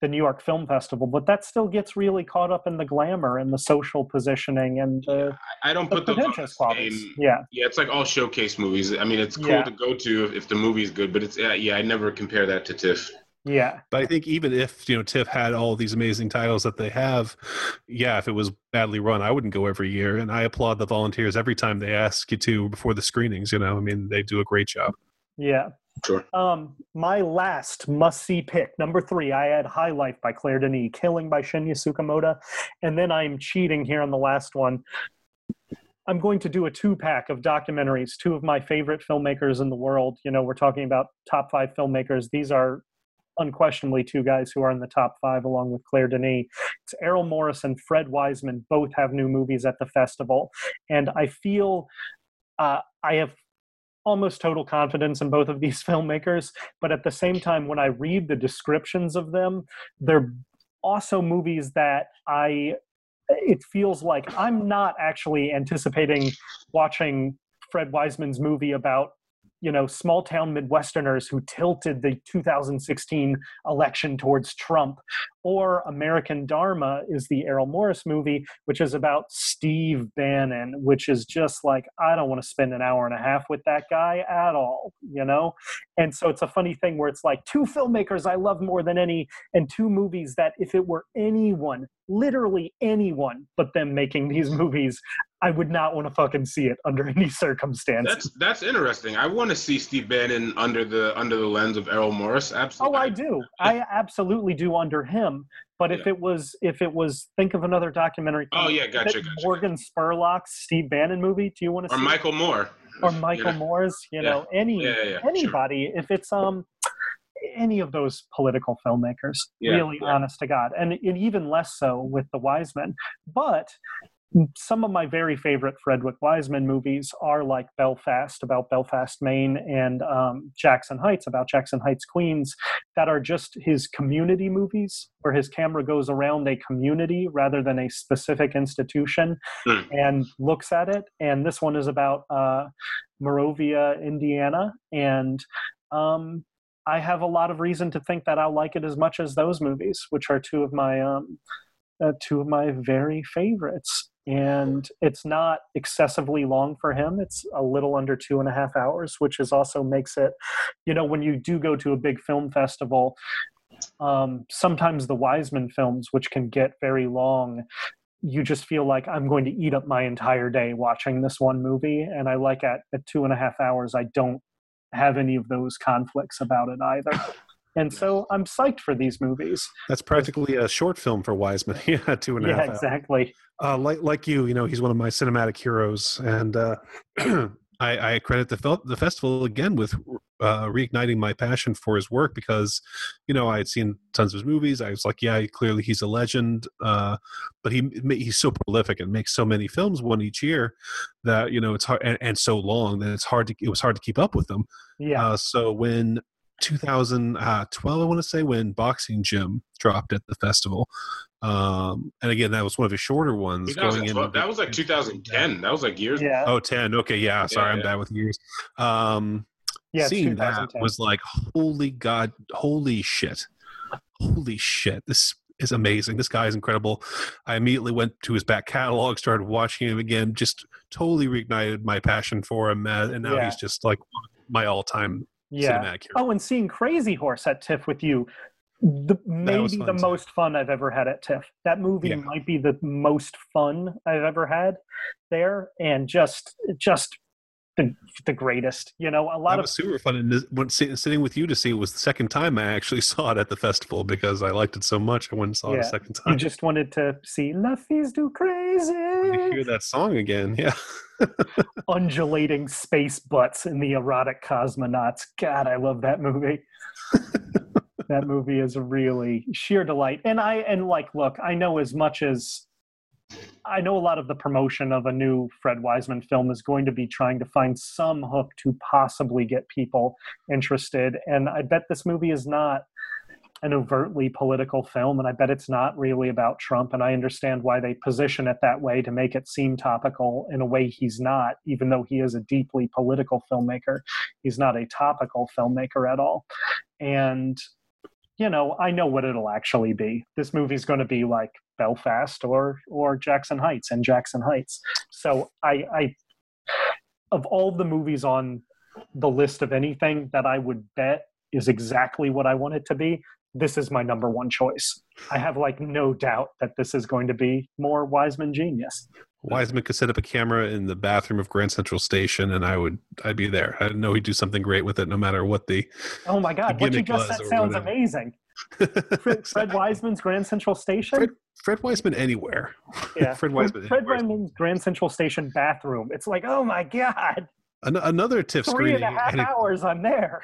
the New York Film Festival. But that still gets really caught up in the glamour and the social positioning and the,
I don't put those on the same,
Yeah,
yeah, it's like all showcase movies. I mean, it's cool yeah. to go to if the movie's good, but it's yeah, yeah, I never compare that to TIFF.
Yeah.
But I think even if, you know, TIFF had all these amazing titles that they have, yeah, if it was badly run, I wouldn't go every year. And I applaud the volunteers every time they ask you to before the screenings, you know. I mean, they do a great job.
Yeah.
Sure.
Um, my last must see pick, number three, I had High Life by Claire Denis, Killing by Shinya Tsukamoto. And then I'm cheating here on the last one. I'm going to do a two pack of documentaries, two of my favorite filmmakers in the world. You know, we're talking about top five filmmakers. These are unquestionably two guys who are in the top five along with Claire Denis. It's Errol Morris and Fred Wiseman both have new movies at the festival. And I feel uh, I have almost total confidence in both of these [laughs] filmmakers. But at the same time, when I read the descriptions of them, they're also movies that I it feels like I'm not actually anticipating watching Fred Wiseman's movie about you know, small town Midwesterners who tilted the 2016 election towards Trump. Or American Dharma is the Errol Morris movie, which is about Steve Bannon, which is just like, I don't want to spend an hour and a half with that guy at all, you know? And so it's a funny thing where it's like two filmmakers I love more than any, and two movies that if it were anyone, literally anyone but them making these [laughs] movies, I would not want to fucking see it under [laughs] any circumstance.
That's that's interesting. I want to see Steve Bannon under the under the lens of Errol Morris. Absolutely.
Oh, I do. I absolutely do under him. But if yeah. it was if it was think of another documentary.
Oh yeah, gotcha. gotcha
Morgan
gotcha.
Spurlock's Steve Bannon movie. Do you want to?
Or
see
Michael
it?
Moore.
Or Michael Moore's. You know, any anybody. Sure. If it's um any of those political filmmakers, yeah, really yeah. honest to God, and, and even less so with the Wiseman. But some of my very favorite Frederick Wiseman movies are like Belfast about Belfast, Maine, and um, Jackson Heights about Jackson Heights, Queens, that are just his community movies where his camera goes around a community rather than a specific institution mm. and looks at it. And this one is about uh, Monrovia, Indiana, and um, I have a lot of reason to think that I'll like it as much as those movies, which are two of my um, uh, two of my very favorites. And it's not excessively long for him. It's a little under two and a half hours, which is also makes it, you know, when you do go to a big film festival, um, sometimes the Wiseman films, which can get very long, you just feel like I'm going to eat up my entire day watching this one movie. And I like at, at two and a half hours, I don't have any of those conflicts about it either. And so I'm psyched for these movies.
That's practically a short film for Wiseman. [laughs] yeah, two and a
yeah,
half.
Yeah, exactly.
Uh, like like you, you know, he's one of my cinematic heroes, and uh, [clears throat] I, I, credit the fel- the festival again with uh, reigniting my passion for his work because, you know, I had seen tons of his movies. I was like, yeah, clearly he's a legend, uh, but he he's so prolific and makes so many films one each year that you know it's hard and, and so long that it's hard to it was hard to keep up with them.
Yeah.
Uh, so when 2012, I want to say, when Boxing Gym dropped at the festival. Um, and again, that was one of his shorter ones. Going in
that was like 2010. That was like years.
Yeah.
Oh, 10. Okay. Yeah. Sorry. Yeah, I'm yeah. bad with years. Um, yeah, seeing that was like, holy God, holy shit. Holy shit. This is amazing. This guy is incredible. I immediately went to his back catalog, started watching him again, just totally reignited my passion for him. Uh, and now yeah. he's just like my all time yeah. cinematic.
Oh, and seeing Crazy Horse at TIFF with you, the, maybe the too. most fun I've ever had at TIFF. That movie yeah. might be the most fun I've ever had there, and just just the, the greatest. You know, a lot
that
of
was super fun. And when sitting with you to see it was the second time I actually [laughs] saw it at the festival because I liked it so much. I went and saw yeah. it a second time.
You just wanted to see La Fils du Crazy.
You hear that song again, yeah. [laughs]
undulating space butts in the erotic cosmonauts. God, I love that movie. [laughs] that movie is a really sheer delight. And I and like, look, I know as much as I know a lot of the promotion of a new Fred Wiseman film is going to be trying to find some hook to possibly get people interested. And I bet this movie is not an overtly political film, and I bet it's not really about Trump. And I understand why they position it that way to make it seem topical in a way he's not, even though he is a deeply political filmmaker. He's not a topical filmmaker at all. And, you know, I know what it'll actually be. This movie's going to be like Belfast or or Jackson Heights and Jackson Heights. So I, I of all the movies on the list of anything that I would bet is exactly what I want it to be this is my number one choice. I have like no doubt that this is going to be more Wiseman genius.
Wiseman could set up a camera in the bathroom of Grand Central Station, and I would I'd be there. I know he'd do something great with it, no matter what the.
Oh my God! What you just said sounds whatever. amazing. [laughs] Fred, Fred, Wiseman's Grand Central Station.
Fred, Fred Wiseman anywhere.
Yeah, [laughs] Fred Wiseman. Fred Wiseman's Grand Central Station bathroom. It's like, oh my God.
An- another TIFF
Three
screening.
Three and a half hours. I'm there.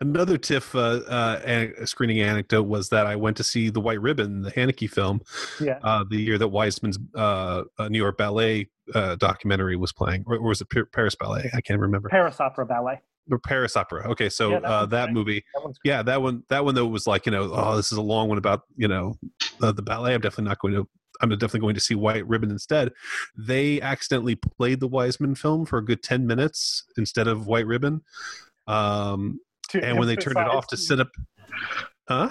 Another TIFF uh, uh, screening anecdote was that I went to see The White Ribbon, the Haneke film,
yeah.
uh, the year that Wiseman's uh, New York Ballet uh, documentary was playing, or, or was it Paris Ballet? I can't remember.
Paris Opera Ballet.
Or Paris Opera. Okay, so yeah, that, uh, that movie, that yeah, that one, that one though was like you know, oh, this is a long one about you know the ballet. I'm definitely not going to I'm definitely going to see White Ribbon instead. They accidentally played the Wiseman film for a good 10 minutes instead of White Ribbon. Um, and when they turned it off to set up huh?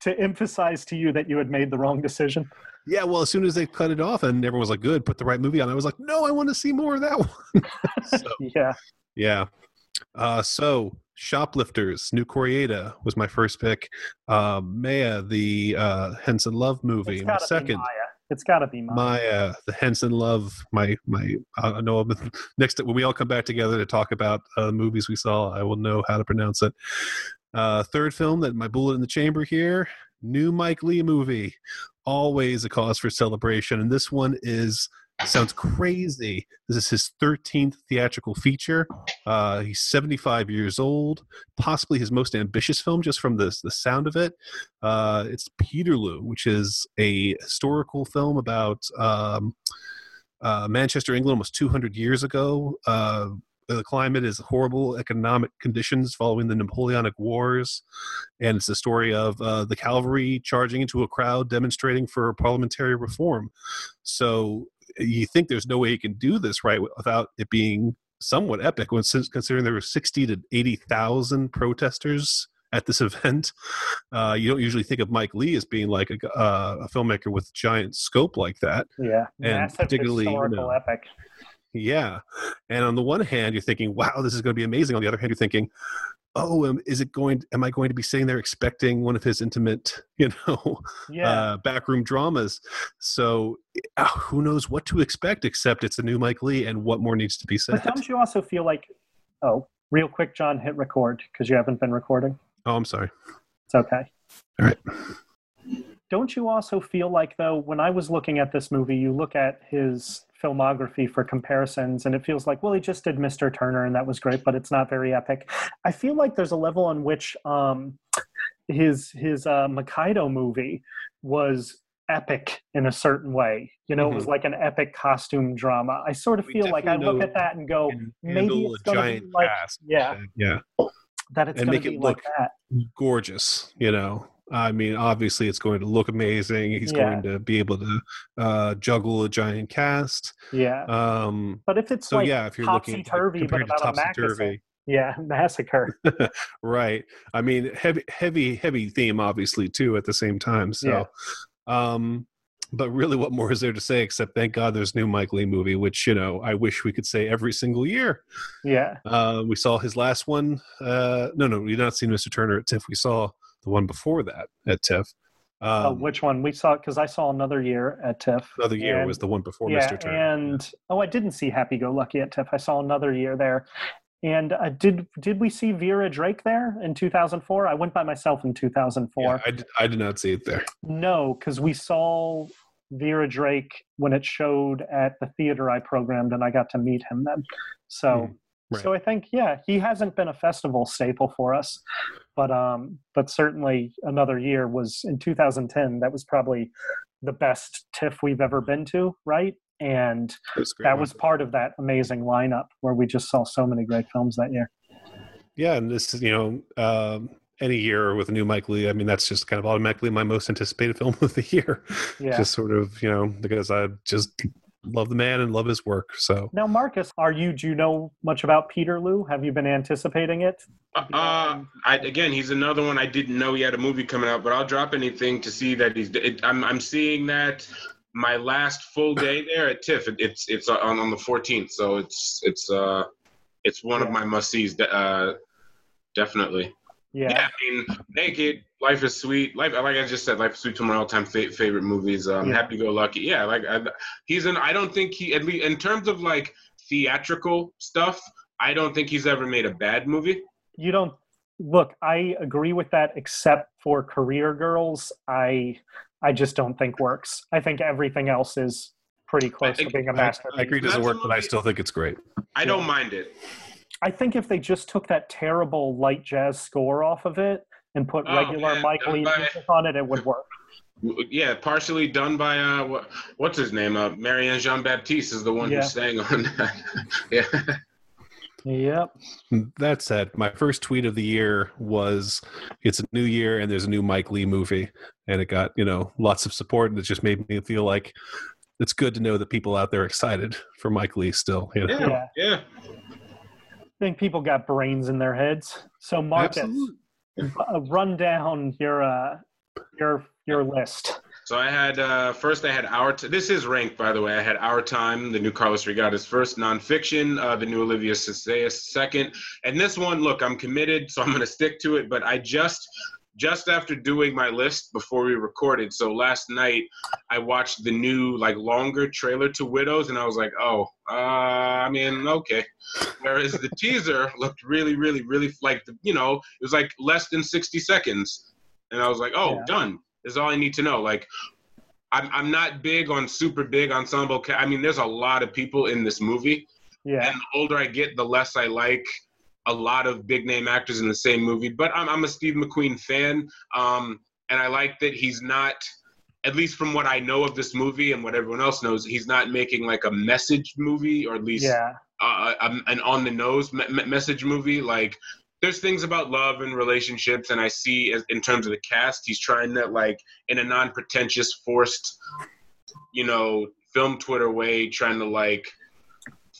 to emphasize to you that you had made the wrong decision?
Yeah well as soon as they cut it off and everyone was like good put the right movie on i was like no i want to see more of that [laughs] one.
So, [laughs] yeah.
yeah. Uh, so shoplifters new Koreeda was my first pick. Uh, maya the uh, henson love movie my second
It's got to be mine.
My uh, the Henson Love. My my. I know [laughs] next when we all come back together to talk about uh, movies we saw, I will know how to pronounce it. Uh, third film that my bullet in the chamber here. New Mike Leigh movie. Always a cause for celebration, and this one is sounds crazy. This is his 13th theatrical feature. Uh, he's 75 years old, possibly his most ambitious film just from the, the sound of it. Uh, it's Peterloo, which is a historical film about um, uh, Manchester, England, almost 200 years ago. Uh, the climate is horrible economic conditions following the Napoleonic Wars, and it's the story of uh, the cavalry charging into a crowd demonstrating for parliamentary reform. So you think there's no way you can do this right without it being somewhat epic when considering there were 60 to 80,000 protesters at this [laughs] event. Uh, you don't usually think of Mike Leigh as being like a, uh, a filmmaker with giant scope like that.
Yeah,
and particularly
historical
you know,
epic.
Yeah, and on the one hand, you're thinking, "Wow, this is going to be amazing." On the other hand, you're thinking, oh, um, is it going? Am I going to be sitting there expecting one of his intimate, [laughs] you know,
Yeah.
uh, backroom dramas? So uh, who knows what to expect? Except it's a new Mike Leigh and what more needs to be said?
But don't you also feel like, oh, real quick, John, hit record because you haven't been recording.
Oh, I'm sorry.
It's okay.
All right.
Don't you also feel like, though, when I was looking at this movie, you look at his filmography for comparisons, and it feels like, well, he just did Mr. Turner, and that was great, but it's not very epic. I feel like there's a level on which um, his his uh, Mikado movie was epic in a certain way. You know, it was like an epic costume drama. I sort of
Mm-hmm. We
feel like I look at that and go, maybe it's going to be like, yeah,
yeah,
that it's going to be
it
like
look
that.
gorgeous. You know. I mean, obviously, it's going to look amazing. He's
Yeah.
going to be able to uh, juggle a giant cast.
Yeah.
Um,
But if it's
so
like
yeah, if you're looking at, like, compared to
a
topsy-turvy, [laughs]
yeah, massacre. [laughs]
right i mean heavy heavy heavy theme obviously too at the same time so um but really what more is there to say except thank god there's new mike Leigh movie which you know i wish we could say every single year
Yeah.
uh we saw his last one uh no no we've not seen mr turner at tiff we saw the one before that at tiff
Oh,
um
which one we saw? Because I saw another year at TIFF.
another year
and-
was the one before
yeah,
mr turner
and oh, I didn't see Happy Go Lucky at TIFF. I saw another year there. And uh, did did we see Vera Drake there in 2004? I went by myself in 2004.
yeah, I, did, I did not see it there
No, because we saw Vera Drake when it showed at the theater I programmed, and I got to meet him then. So,
right.
so I think yeah, he hasn't been a festival staple for us, but um, but certainly another year was in 2010. That was probably the best TIFF we've ever been to, right? And
was
that was part of that amazing lineup where we just saw so many great films that year.
Yeah, and this is you know um, any year with a new Mike Leigh. I mean, that's just kind of automatically my most anticipated [laughs] film of the year.
Yeah.
Just sort of you know because I just love the man and love his work. So
now, Marcus, are you? Do you know much about Peter Peterloo? Have you been anticipating it?
Uh, I, again, he's another one I didn't know he had a movie coming out, but I'll drop anything to see that he's. It, I'm I'm seeing that my last full day there at TIFF. It, it's it's on, on the 14th, so it's it's uh it's one of my must sees. Uh, definitely.
Yeah.
Yeah. I mean, Naked, Life is Sweet. Life, like I just said, Life is Sweet. Two of my all-time fa- favorite movies. Um,
Yeah.
Happy Go Lucky. Yeah, like I, he's an. I don't think he at least in terms of like theatrical stuff. I don't think he's ever made a bad movie.
you don't look i agree with that except for career girls i i just don't think works i think everything else is pretty close to being a masterpiece
I agree it doesn't
That's a
work, but I still think it's great.
I don't mind it.
I think if they just took that terrible light jazz score off of it and put
Oh,
regular
man,
mike Leigh
by-
music on it it would work
Yeah, partially done by uh, what, what's his name? Uh, Marianne Jean Baptiste is the one
Yeah.
who's sang on that. [laughs] yeah.
yep
That said, my first tweet of the year was it's a new year and there's a new Mike Leigh movie. And it got, you know, lots of support and it just made me feel like it's good to know that people out there are excited for Mike Leigh still. You know?
Yeah.
Yeah.
Yeah.
I think people got brains in their heads so marcus uh, run down your uh your your list
So I had uh, first. I had our. T- this is ranked, by the way. I had Our Time, the new Carlos Reygadas first, nonfiction, uh, the new Olivier Assayas second, and this one. Look, I'm committed, so I'm going to stick to it. But I just just after doing my list before we recorded. So last night I watched the new like longer trailer to Widows, and I was like, oh, uh, I mean, okay. Whereas the [laughs] teaser looked really, really, really like the, you know, it was like less than sixty seconds, and I was like, oh, yeah. done. Is all I need to know. Like, I'm I'm not big on super big ensemble. Ca- I mean, there's a lot of people in this movie.
Yeah.
And the older I get, the less I like a lot of big name actors in the same movie. But I'm, I'm a Steve McQueen fan, um, and I like that he's not, at least from what I know of this movie and what everyone else knows, he's not making like a message movie or at least
yeah.
uh, an on the nose me- message movie. Like there's things about love and relationships, and I see as, in terms of the cast, he's trying that like in a non-pretentious, forced, you know, film Twitter way, trying to like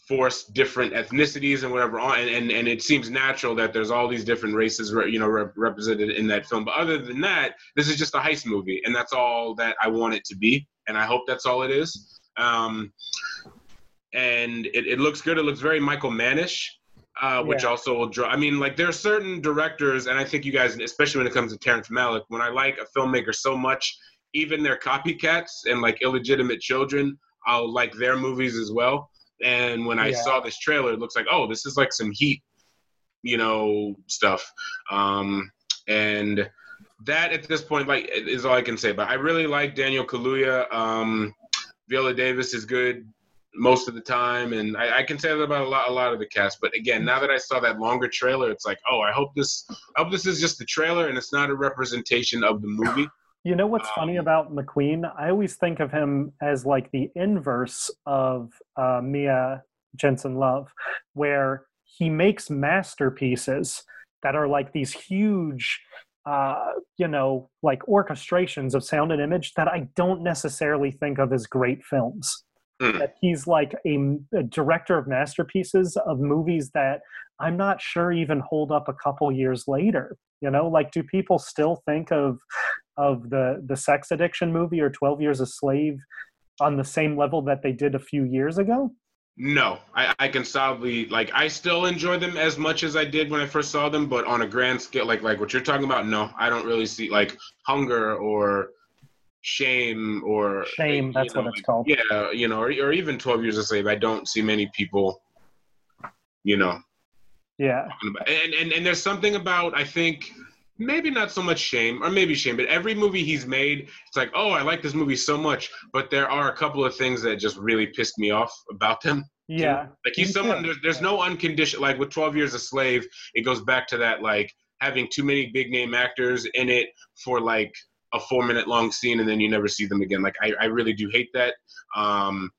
force different ethnicities and whatever on and, and, and it seems natural that there's all these different races you know rep- represented in that film but other than that this is just a heist movie and that's all that i want it to be and i hope that's all it is um, and it, it looks good it looks very michael mannish uh, which yeah. also will draw. I mean, like there are certain directors, and I think you guys, especially when it comes to Terrence Malick, when I like a filmmaker so much, even their copycats and like illegitimate children, I'll like their movies as well. And when I yeah. saw this trailer, it looks like, oh, this is like some heat, you know, stuff. Um, and that at this point, like, is all I can say. But I really like Daniel Kaluuya. Um, Viola Davis is good most of the time, and I, I, can say that about a lot, a lot of the cast. But again, now that I saw that longer trailer, it's like, oh, I hope this, I hope this is just the trailer and it's not a representation of the movie.
You know what's um, funny about McQueen? I always think of him as like the inverse of uh, Mia Hansen Love, where he makes masterpieces that are like these huge, uh, you know, like orchestrations of sound and image that I don't necessarily think of as great films. Mm. That he's like a, a director of masterpieces of movies that I'm not sure even hold up a couple years later. You know, like do people still think of of the the sex addiction movie or 12 years a slave on the same level that they did a few years ago?
No I, I can solidly like i still enjoy them as much as i did when i first saw them but on a grand scale like like what you're talking about no i don't really see like hunger or shame or
shame that's know, what it's
like,
called.
yeah you know or, or even 12 years a slave i don't see many people you know
yeah.
and, and and there's something about i think maybe not so much shame or maybe shame but every movie he's made it's like oh i like this movie so much. But there are a couple of things that just really pissed me off about them
yeah
too. like he's someone there's, there's no unconditional like with 12 years a slave it goes back to that like having too many big name actors in it for like a four minute long scene and then you never see them again. Like i, I really do hate that. Um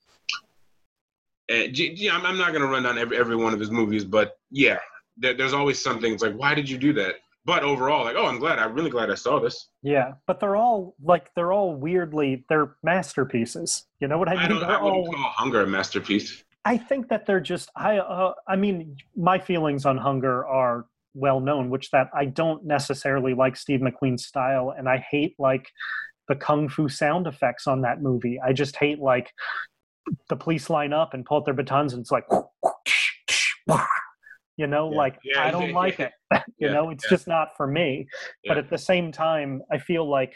and, yeah, I'm, I'm not going to run down every, every one of his movies but yeah there, there's always some things like why did you do that but overall, like, oh, I'm glad. I'm really glad I saw this.
Yeah, but they're all like they're all weirdly they're masterpieces. You know what I mean? I,
don't, I wouldn't all, call Hunger a masterpiece.
I think that they're just I. Uh, I mean, my feelings on Hunger are well known, which that I don't necessarily like Steve McQueen's style, and I hate like the kung fu sound effects on that movie. I just hate like the police line up and pull out their batons, and it's like [laughs] [laughs] you know yeah. like yeah, i don't yeah, like it [laughs] you know it's just not for me. But at the same time i feel like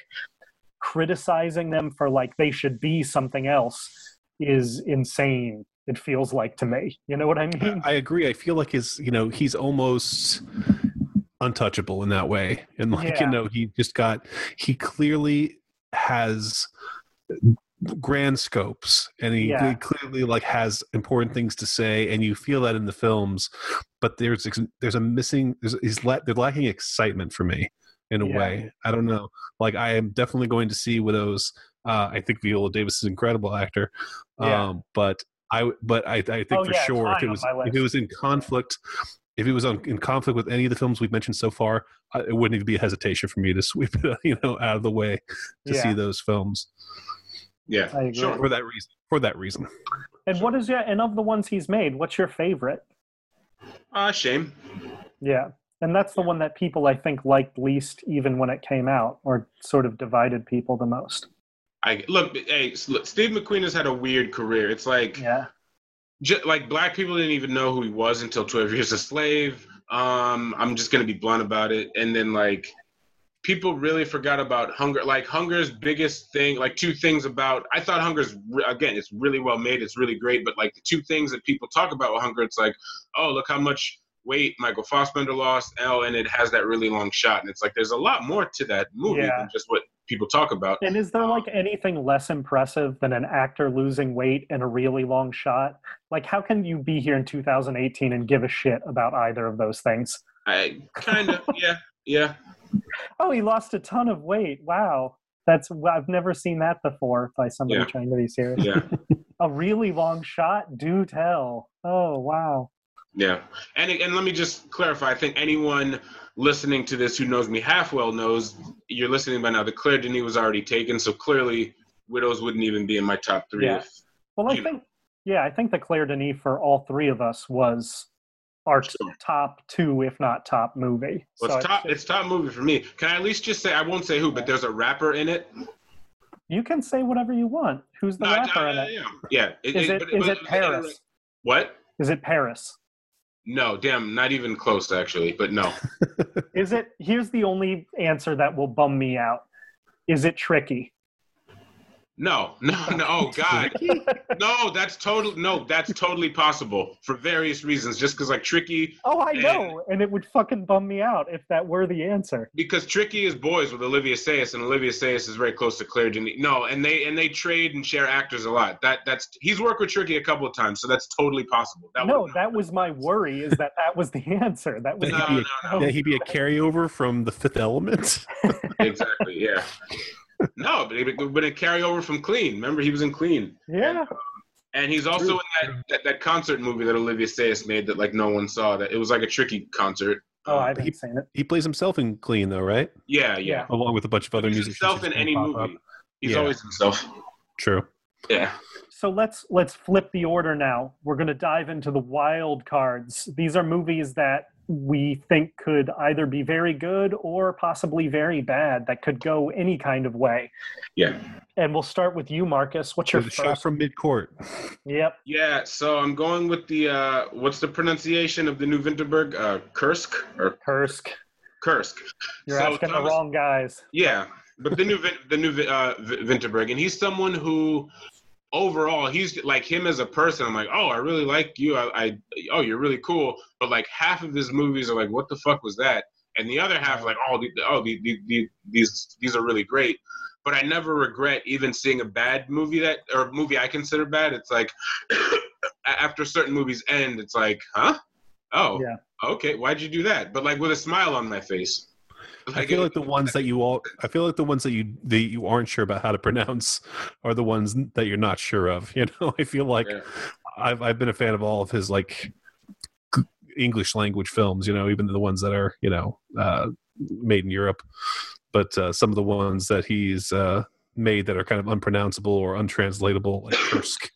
criticizing them for like they should be something else is insane it feels like to me. You know what i mean?
I agree. I feel like his you know he's almost untouchable in that way. And like you know he just got he clearly has grand scopes and he, yeah. he, clearly like has important things to say and you feel that in the films but there's there's a missing there's he's la- they're lacking excitement for me in a yeah. way i don't know like i am definitely going to see widows uh, i think viola davis is an incredible actor yeah. um, but i but i, I think oh, for sure if it was if it was in conflict if it was on, in conflict with any of the films we've mentioned so far, it wouldn't even be a hesitation for me to sweep it, [laughs] you know, out of the way to see those films.
Yeah,
sure. For that reason. For that reason.
And sure. what is your and of the ones he's made, what's your favorite?
Uh shame.
Yeah. And that's the one that people I think liked least even when it came out, or sort of divided people the most.
I look, hey, look, Steve McQueen has had a weird career. It's like,
yeah,
just, like black people didn't even know who he was until Twelve Years a Slave. Um, I'm just gonna be blunt about it. And then like people really forgot about hunger. Like hunger's biggest thing, like two things about. I thought hunger's again, it's really well made. It's really great, but like the two things that people talk about with hunger, it's like, oh, look how much weight Michael Fassbender lost. L, and it has that really long shot, and it's like there's a lot more to that movie yeah. than just what people talk about.
And is there like anything less impressive than an actor losing weight in a really long shot? Like, how can you be here in 2018 and give a shit about either of those things?
I kind of, [laughs] yeah, yeah.
Oh, he lost a ton of weight. Wow. That's I've never seen that before by somebody yeah. trying to be serious.
Yeah. [laughs]
a really long shot. Do tell. Oh wow.
Yeah, and and let me just clarify. I think anyone listening to this who knows me half well knows you're listening by now. The Claire Denis was already taken, so clearly Widows wouldn't even be in my top three.
Yeah. If, well, I think know. yeah, I think the Claire Denis for all three of us was our sure. top two, if not top movie.
Well, so it's top. It's, it's top movie for me. Can I at least just say I won't say who, but there's a rapper in it.
You can say whatever you want. Who's the no, rapper in it?
Yeah, yeah. It,
is it, it, is it Paris?
What?
Is it Paris?
No, damn, not even close actually, but no.
is it here's the only answer that will bum me out. Is it tricky?
No, no, [laughs] no. Oh God, no. That's total. No, that's totally possible for various reasons. Just because like Tricky.
Oh, I and, know, and it would fucking bum me out if that were the answer.
Because Tricky is boys with Olivier Assayas, and Olivier Assayas is very close to Claire Denis. No, and they and they trade and share actors a lot. That that's he's worked with Tricky a couple of times, so that's totally possible.
That no, that was my worry. Is that that was the answer? That was
no, no, no, no. he be a carryover from The Fifth Element? [laughs]
exactly. Yeah no, but it, but it carry over from Clean. Remember, he was in Clean.
Yeah. And, um,
he's also True. in that, that, that concert movie that Olivier Assayas made that like no one saw. That it was like a tricky concert.
Oh, um, I haven't seen it.
He plays himself in Clean, though, right?
Yeah, yeah.
Along with a bunch of other musicians.
Himself in any movie. Up. He's yeah. always himself.
True.
Yeah.
So let's let's flip the order now. We're going to dive into the wild cards. These are movies that we think could either be very good or possibly very bad that could go any kind of way.
Yeah.
And we'll start with you, Marcus. What's your
first? shot from mid court?
Yep.
Yeah. So I'm going with the uh, what's the pronunciation of the new Vinterberg? Uh, Kursk or
Kursk.
Kursk.
You're so asking Thomas, the wrong guys.
Yeah, but the new the new uh, Vinterberg, and he's someone who overall, he's like him as a person. I'm like, oh, I really like you. I, I, oh, you're really cool. But like half of his movies are like, what the fuck was that? And the other half, like, oh, the, oh, the, the, the, these these are really great. But I never regret even seeing a bad movie that or a movie I consider bad. It's like [coughs] after certain movies end, it's like, huh? Oh, yeah. Okay, why'd you do that? But like with a smile on my face.
I feel like the [laughs] ones that you all I feel like the ones that you that you aren't sure about how to pronounce are the ones that you're not sure of. [laughs] You know, I feel like yeah. I've I've been a fan of all of his like English language films. You know, even the ones that are you know uh, made in Europe, but uh, some of the ones that he's uh, made that are kind of unpronounceable or untranslatable, like [laughs] Kursk,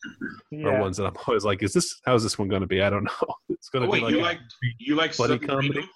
yeah. are ones that I'm always like, is this how's this one going to be? I don't know. It's going to
oh,
be like
you like you like buddy comedy.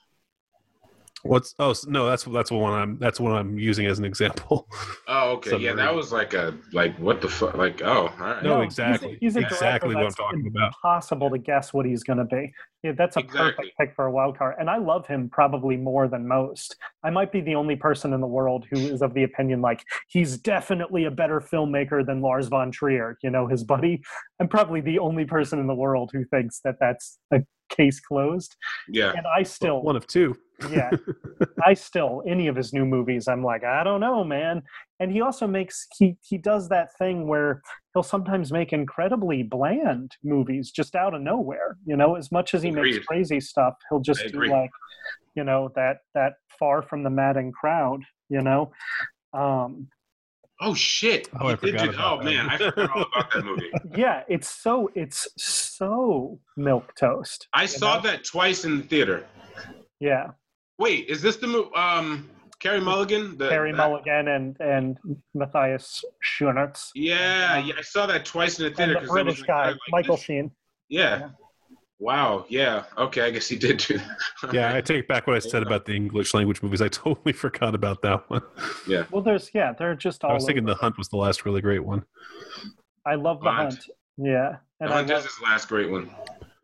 What's oh no that's that's one I'm that's what I'm using as an example. [laughs]
Oh okay yeah that was like a like what the fuck like oh all right
no, exactly he's, a, he's a exactly what I'm talking about.
Impossible to guess what he's going to be. Yeah, that's a exactly. perfect pick for a wild card, and I love him probably more than most. I might be the only person in the world who is of the opinion like he's definitely a better filmmaker than Lars von Trier. You know his buddy. I'm probably the only person in the world who thinks that that's a case closed.
Yeah,
and I still
one of two
yeah [laughs] i still any of his new movies i'm like i don't know man and he also makes he he does that thing where he'll sometimes make incredibly bland movies just out of nowhere you know as much as he Agreed. makes crazy stuff he'll just do like you know that that far from the madding crowd you know um
Oh shit!
Oh, I forgot did,
oh man, I forgot all about that movie. [laughs]
Yeah, it's so it's so milk toast.
I saw know? that twice in the theater.
Yeah.
Wait, is this the movie? Um, Carey Mulligan. The,
Carey Mulligan and and Matthias Schoenaerts.
Yeah, yeah, I saw that twice in the theater.
And the British guy, like, Michael Sheen.
Yeah. yeah. Wow. Yeah. Okay. I guess he did do
that. yeah, I take back what I [laughs] said about the English language movies. I totally [laughs] forgot about that one.
Yeah.
Well, there's yeah, they're just all.
I was thinking The Hunt was the last really great one.
I love The Hunt. Hunt. Yeah.
And the Hunt is his last great one.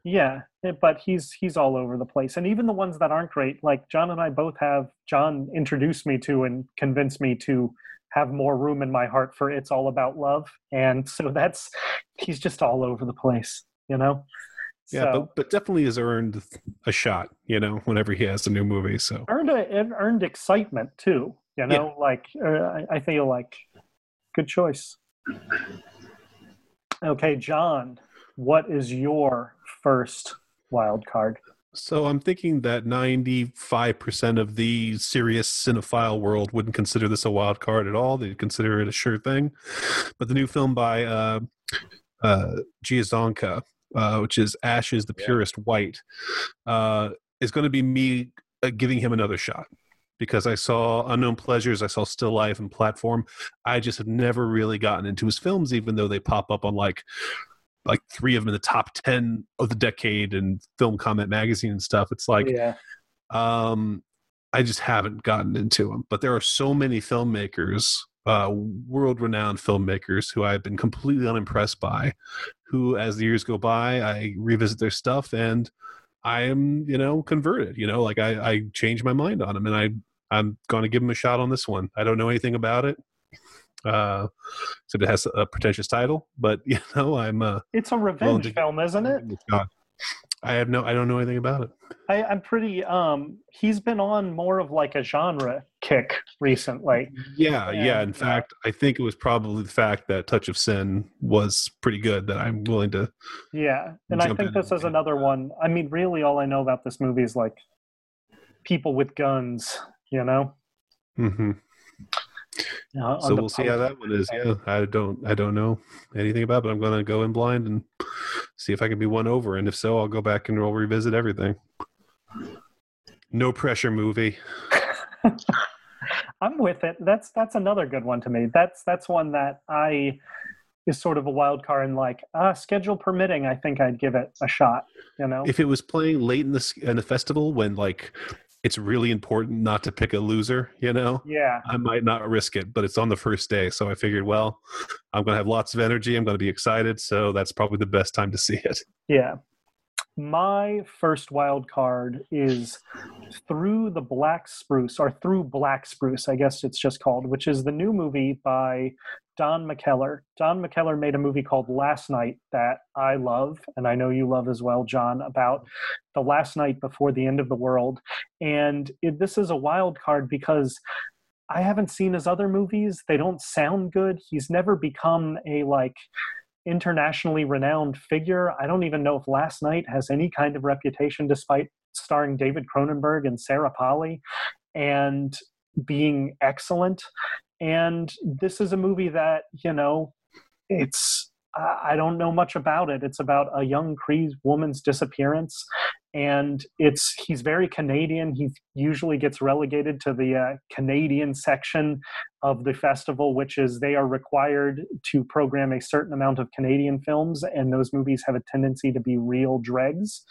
Yeah, eh, but he's he's all over the place, and even the ones that aren't great, like John and I both have. John introduced me to and convinced me to have more room in my heart for "It's All About Love," and so [laughs] that's he's just all over the place, you know.
Yeah, so, but, but definitely has earned a shot, you know, whenever he has a new movie. So
earned a, earned excitement too, you know. Yeah. Like uh, I feel like good choice. Okay, John, what is your first wild card?
So I'm thinking that 95% of the serious cinephile world wouldn't consider this a wild card at all. They'd consider it a sure thing. But the new film by uh, uh, Jia Zhangke, uh, which is Ashes the Purest White, uh, is going to be me uh, giving him another shot because I saw Unknown Pleasures, I saw Still Life and Platform. I just have never really gotten into his films, even though they pop up on like like three of them in the top 10 of the decade and film comment magazine and stuff it's like yeah. um i just haven't gotten into them but there are so many filmmakers uh, world renowned filmmakers who I've been completely unimpressed by, who, as the years go by, I revisit their stuff and I am, you know, converted. You know, like I, I change my mind on them, and I, I'm going to give them a shot on this one. I don't know anything about it uh, except it has a pretentious title. But [laughs] you know, I'm. Uh,
it's a revenge film, isn't it?
I have no. I don't know anything about it.
I, I'm pretty. Um, he's been on more of like a genre kick recently.
Yeah, and, yeah. In fact, I think it was probably the fact that Touch of Sin was pretty good that I'm willing to.
Yeah, and I think this is another one. I mean, really, all I know about this movie is like people with guns. You know.
Hmm. Uh, so we'll see how that one is. Yeah, I don't, I don't know anything about, it, but I'm going to go in blind and see if I can be won over. And if so, I'll go back and we'll revisit everything. No pressure movie. [laughs]
I'm with it. That's that's another good one to me. That's that's one that I is sort of a wild card and like ah schedule permitting i think i'd give it a shot you know
if it was playing late in the in the festival when like it's really important not to pick a loser, you know?
Yeah.
I might not risk it, but it's on the first day. So I figured, well, I'm going to have lots of energy. I'm going to be excited. So that's probably the best time to see it.
Yeah. My first wild card is Through the Black Spruce, or Through Black Spruce, I guess it's just called, which is the new movie by Don McKellar. Don McKellar made a movie called Last Night that I love, and I know you love as well, John, about the last night before the end of the world. And it, this is a wild card because I haven't seen his other movies. They don't sound good. He's never become a like internationally renowned figure. I don't even know if Last Night has any kind of reputation despite starring David Cronenberg and Sarah Polley and being excellent and this is a movie that you know it's I don't know much about it. It's about a young Cree woman's disappearance, and it's he's very Canadian. He usually gets relegated to the uh, Canadian section of the festival, which is they are required to program a certain amount of Canadian films, and those movies have a tendency to be real dregs.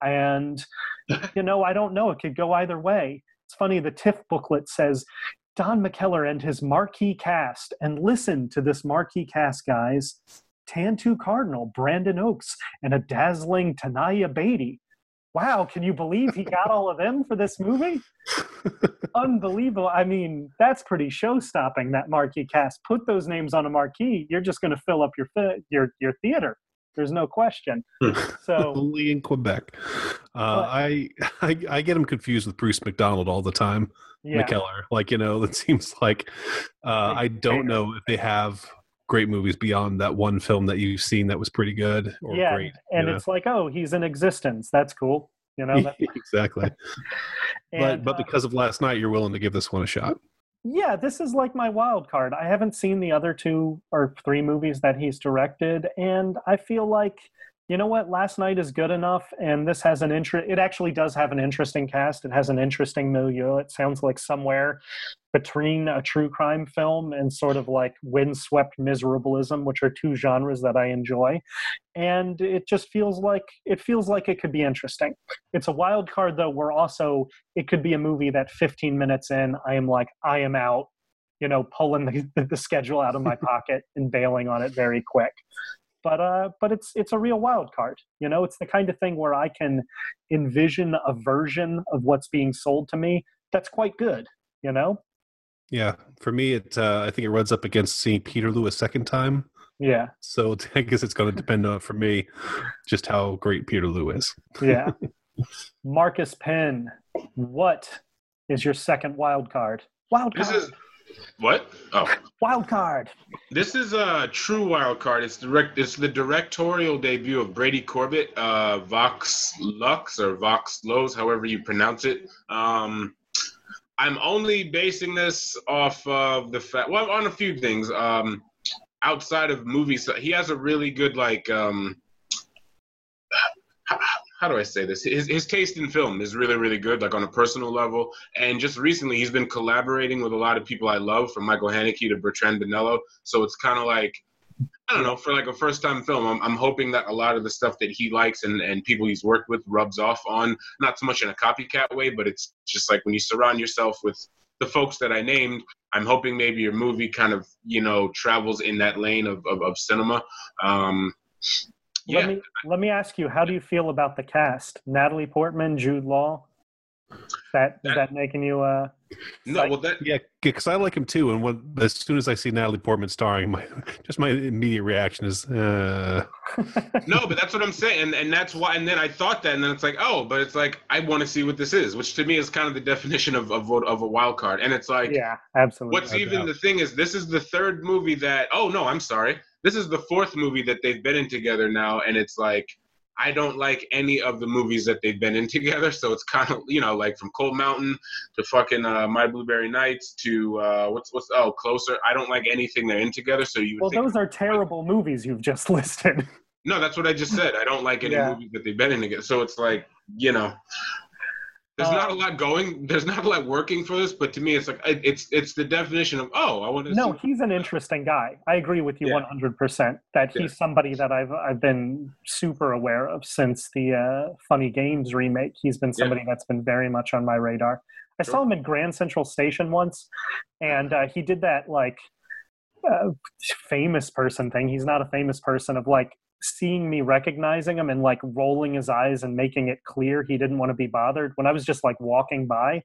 And [laughs] you know, I don't know. It could go either way. It's funny. The TIFF booklet says Don McKellar and his marquee cast. And listen to this marquee cast, guys. Tantoo Cardinal, Brandon Oakes, and a dazzling Tanaya Beatty. Wow, can you believe he got all of them for this movie? Unbelievable. I mean, that's pretty show-stopping, that marquee cast. Put those names on a marquee, you're just going to fill up your, your, your theater. There's no question. [laughs] So
only in Quebec. Uh, I, [laughs] I I get him confused with Bruce McDonald all the time. Yeah. McKellar, like you know, [laughs] it seems like uh, I don't know if they have great movies beyond that one film that you've seen that was pretty good or
yeah,
great.
And it's know? like, oh, he's in existence. That's cool. You know.
exactly. and, but but uh, because of last night, you're willing to give this one a shot
yeah, this is like my wild card. I haven't seen the other two or three movies that he's directed, and I feel like you know what? Last night is good enough and this has an interest it actually does have an interesting cast. It has an interesting milieu. It sounds like somewhere between a true crime film and sort of like windswept miserableism which are two genres that i enjoy. And it just feels like it feels like it could be interesting. It's a wild card though. Where also it could be a movie that 15 minutes in i am like i am out you know pulling the, [laughs] the schedule out of my [laughs] pocket and bailing on it very quick but uh, but it's it's a real wild card. You know, it's the kind of thing where I can envision a version of what's being sold to me that's quite good. You know.
Yeah, for me, it uh, I think it runs up against seeing Peterloo a second time.
Yeah.
So [laughs] I guess it's going to depend on for me just how great Peterloo is.
yeah. [laughs] Marcus Pinn, what is your second wild card? Wild card.
This is what? Oh,
wild card.
This is a true wild card. It's direct. It's the directorial debut of Brady Corbet, uh, Vox Lux or Vox Lows, however you pronounce it. Um, I'm only basing this off of the fact. Well, on a few things. Um, outside of movies, he has a really good like. Um, how do I say this? His his taste in film is really really good, like on a personal level. And just recently, he's been collaborating with a lot of people I love, from Michael Haneke to Bertrand Bonello. So it's kind of like I don't know, for like a first time film, I'm, I'm hoping that a lot of the stuff that he likes and, and people he's worked with rubs off on, not so much in a copycat way, but it's just like when you surround yourself with the folks that I named, I'm hoping maybe your movie kind of, you know, travels in that lane of, of, of cinema. Um,
yeah. Let me let me ask you, how do you feel about the cast? Natalie Portman, Jude Law. That is that making you uh
no well that
yeah because i like him too and when as soon as i see natalie portman starring my [laughs] just my immediate reaction is uh [laughs]
no but that's what i'm saying and, and that's why and then i thought that and then it's like oh but it's like i want to see what this is which to me is kind of the definition of of, of a wild card and it's like
yeah absolutely
what's even the thing is this is the third movie that oh no i'm sorry this is the fourth movie that they've been in together now, and it's like I don't like any of the movies that they've been in [laughs] together. So it's kind of you know like from Cold Mountain to fucking uh, My Blueberry Nights to uh, what's what's oh Closer. I don't like anything they're in together. So you
well, those are terrible like, movies you've just [laughs] listed.
No, that's what I just said. I don't like any yeah. movies that they've been in together. So it's like you know. There's uh, not a lot going. There's not a lot working for this, but to me, it's like it's it's the definition of oh, I want to.
No, he's an interesting guy. I agree with you 100 percent that he's yeah. somebody that I've I've been super aware of since the uh, Funny Games remake. He's been somebody yeah. that's been very much on my radar. I sure. saw him at Grand Central Station once, and uh, he did that like uh, famous person thing. He's not a famous person of like seeing me recognizing him and like rolling his eyes and making it clear he didn't want to be bothered when I was just like walking by.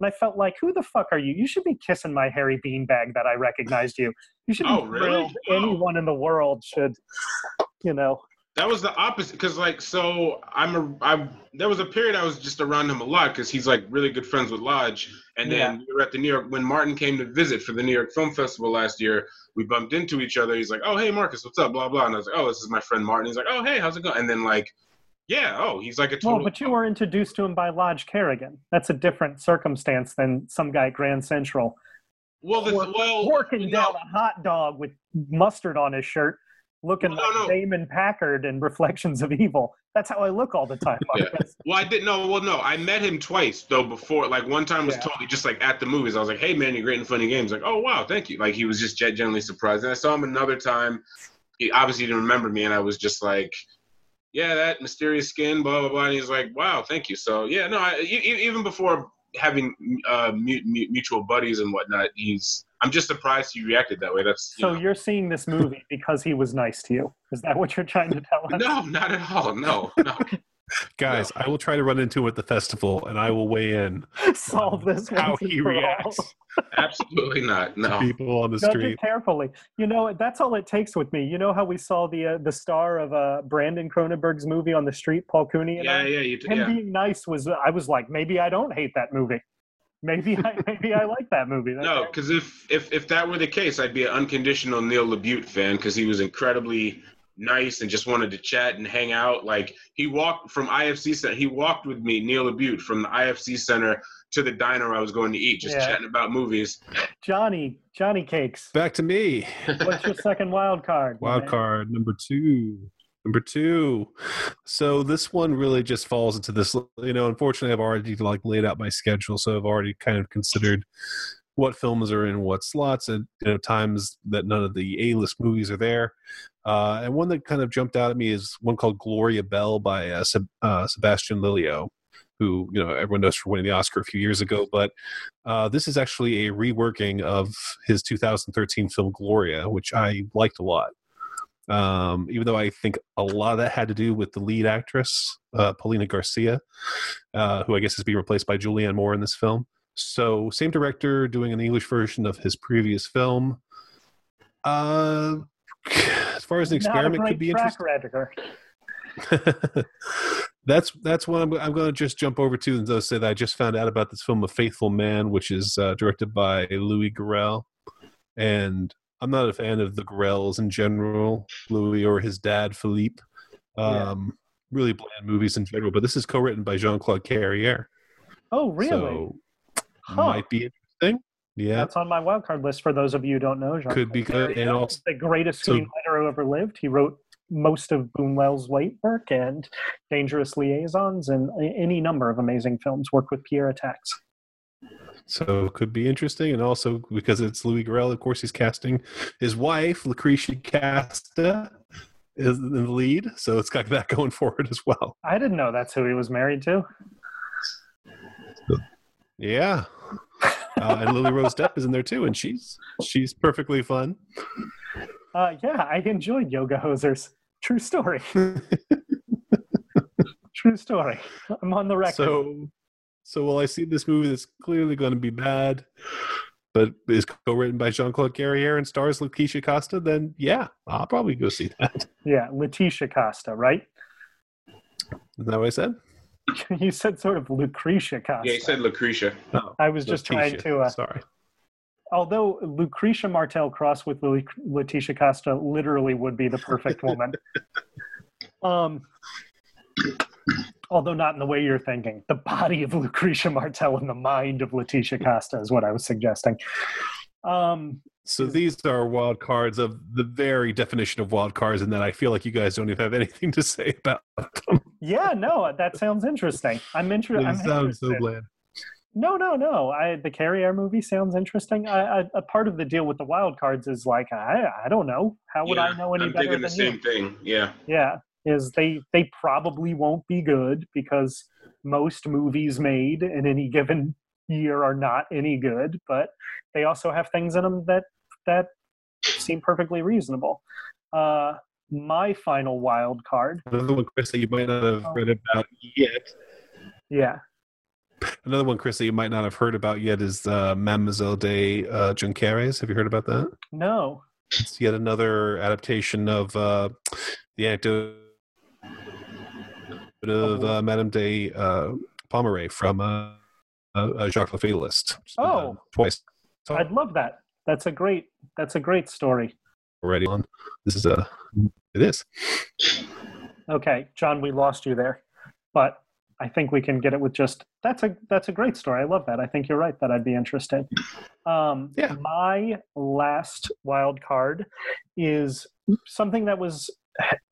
And I felt like, who the fuck are you? You should be kissing my hairy beanbag that I recognized you. You should oh, really? thrilled. Anyone in the world should, you know.
That was the opposite, because like, so I'm a, I. There was a period I was just around him a lot because he's like really good friends with Lodge, and then yeah. we were at the New York when Martin came to visit for the New York Film Festival last year we bumped into each other. He's like, "Oh, hey, Marcus, what's up?" Blah blah. And I was like, "Oh, this is my friend Martin." He's like, "Oh, hey, how's it going?" And then like, yeah, oh, he's like a total.
Well, but you were introduced to him by Lodge Kerrigan. That's a different circumstance than some guy at Grand Central.
Well, the, well,
working down a hot dog with mustard on his shirt looking no, like no. Damon Packard and Reflections of Evil. That's how I look all the time.
yeah. Well, I didn't know. Well, no, I met him twice though before. Like one time was yeah. totally just like at the movies. I was like, "Hey, man, you're great in funny games." Like, "Oh, wow, thank you." Like he was just genuinely surprised. And I saw him another time. He obviously didn't remember me, and I was just like, "Yeah, that mysterious skin, blah blah blah." And he's like, "Wow, thank you." So yeah, no, I, even before having uh, mutual buddies and whatnot, he's I'm just surprised he reacted that way. That's
you so know. you're seeing this movie [laughs] because he was nice to you. Is that what you're trying to tell us?
No, not at all. No, no. [laughs]
Guys, no. I will try to run into him at the festival, and I will weigh in. [laughs]
Solve this.
How he reacts.
Absolutely not. No.
People on the Judge street.
carefully. You know that's all it takes with me. You know how we saw the uh, the star of uh, Brandon Cronenberg's movie on the street, Paul Cooney.
yeah, I, yeah. You
t- him
yeah.
being nice was. I was like, maybe I don't hate that movie maybe I [laughs] maybe I like that movie. That's
no, because if if if that were the case, I'd be an unconditional Neil LaBute fan because he was incredibly nice and just wanted to chat and hang out. Like he walked from IFC Center. He walked with me, Neil LaBute, from the IFC Center to the diner I was going to eat, just yeah. chatting about movies.
Johnny, Johnny Cakes.
Back to me.
What's your second wild card?
Wild man? card number two. Number two. So this one really just falls into this. You know, unfortunately, I've already like laid out my schedule, so I've already kind of considered what films are in what slots, and you know, times that none of the A-list movies are there. Uh, and one that kind of jumped out at me is one called Gloria Bell by uh, Seb- uh, Sebastian Lelio, who you know everyone knows for winning the Oscar a few years ago. But uh, this is actually a reworking of his 2013 film Gloria, which I liked a lot. Um, even though I think a lot of that had to do with the lead actress, uh, Paulina Garcia, uh, who I guess is being replaced by Julianne Moore in this film. So, same director doing an English version of his previous film. Uh, [sighs] as far as an experiment could be interesting. [laughs] that's that's what I'm, I'm going to just jump over to and say that I just found out about this film, A Faithful Man, which is uh, directed by Louis Garrel, and I'm not a fan of the Grells in general, Louis or his dad Philippe. Um, yeah. Really bland movies in general, but this is co-written by Jean Claude Carrière.
Oh, really? So
huh. might be interesting. Yeah,
that's on my wildcard list. For those of you who don't know,
Jean could be good, and also
the greatest screenwriter so, who ever lived. He wrote most of Buñuel's late work and Dangerous Liaisons and any number of amazing films. Worked with Pierre Étaix.
So it could be interesting, and also because it's Louis Garrel, of course, he's casting his wife Lucretia Casta is in the lead, so it's got that [laughs] going forward as well.
I didn't know that's who he was married to.
Yeah, uh, and Lily Rose Depp is in there too, and she's she's perfectly fun.
Uh, yeah, I enjoyed Yoga Hosers. True story. [laughs] True story. I'm on the record.
So, so will I see this movie that's clearly going to be bad, but is co-written by Jean Claude Carrière and stars Laetitia Casta, Then yeah, I'll probably go see that. [laughs]
Yeah, Laetitia Casta, right?
Isn't that what I said? [laughs]
you said sort of Lucretia Casta.
Yeah, you said Lucretia.
Oh, I was just trying to. Uh,
sorry.
Although Lucrecia Martel cross with Laetitia Casta literally would be the perfect woman. [laughs] um, although not in the way you're thinking. The body of [laughs] Lucrecia Martel and the mind of Laetitia Casta is what I was suggesting. Um,
so these are wild cards of the very definition of wild cards, and that I feel like you guys don't even have anything to say about them.
Yeah, no, that sounds interesting. I'm, [laughs] inter- I'm
sounds so bland.
No, no, no. I, the Carrière movie sounds interesting. I, I, a part of the deal with the wild cards is like I, I don't know. How would yeah, I know any
I'm
better?
thinking the same you? thing. Yeah.
Yeah, is they they probably won't be good because most movies made in any given year are not any good, but they also have things in them that that seem perfectly reasonable. Uh, my final wild card.
Another one, Chris, that you might not have read about yet.
Yeah.
Another one, Chris, that you might not have heard about yet is uh, Mademoiselle de uh, Joncquières. Have you heard about that?
No.
It's yet another adaptation of uh, the anecdote of uh, Madame de uh, Pommeraye from uh, uh, Jacques Le Fatalist.
Oh,
twice.
So, I'd love that. That's a great. That's a great story.
Already on. This is a. It is.
Okay, John, we lost you there, but I think we can get it with just that's a that's a great story. I love that. I think you're right that I'd be interested. Um,
yeah.
My last wild card is something that was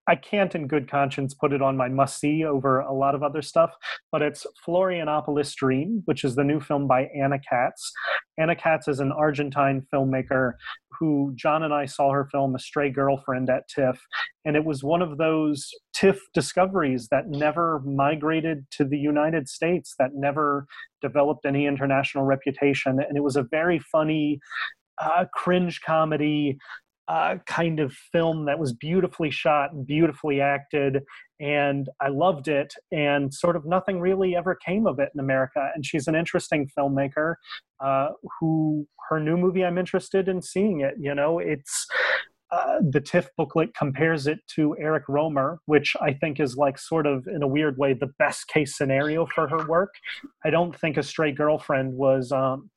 I can't, in good conscience, put it on my must see over a lot of other stuff, but it's Florianopolis Dream, which is the new film by Ana Katz. Ana Katz is an Argentine filmmaker who John and I saw her film A Stray Girlfriend at TIFF, and it was one of those TIFF discoveries that never migrated to the United States, that never developed any international reputation. And it was a very funny, uh, cringe comedy uh, kind of film that was beautifully shot and beautifully acted and i loved it and sort of nothing really ever came of it in america and she's an interesting filmmaker uh, who her new movie i'm interested in seeing it you know it's uh, the TIFF booklet compares it to Eric Rohmer, which I think is like sort of in a weird way the best case scenario for her work. I don't think A Stray Girlfriend was um,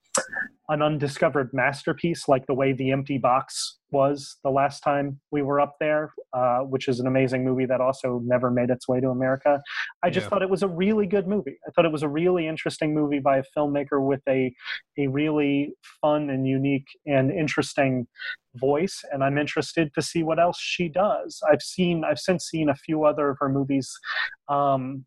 an undiscovered masterpiece like the way the empty box was the last time we were up there uh, which is an amazing movie that also never made its way to america. I just yeah. thought it was a really good movie. I thought it was a really interesting movie by a filmmaker with a, a really fun and unique and interesting voice and i'm interested to see what else she does. I've seen i've since seen a few other of her movies um,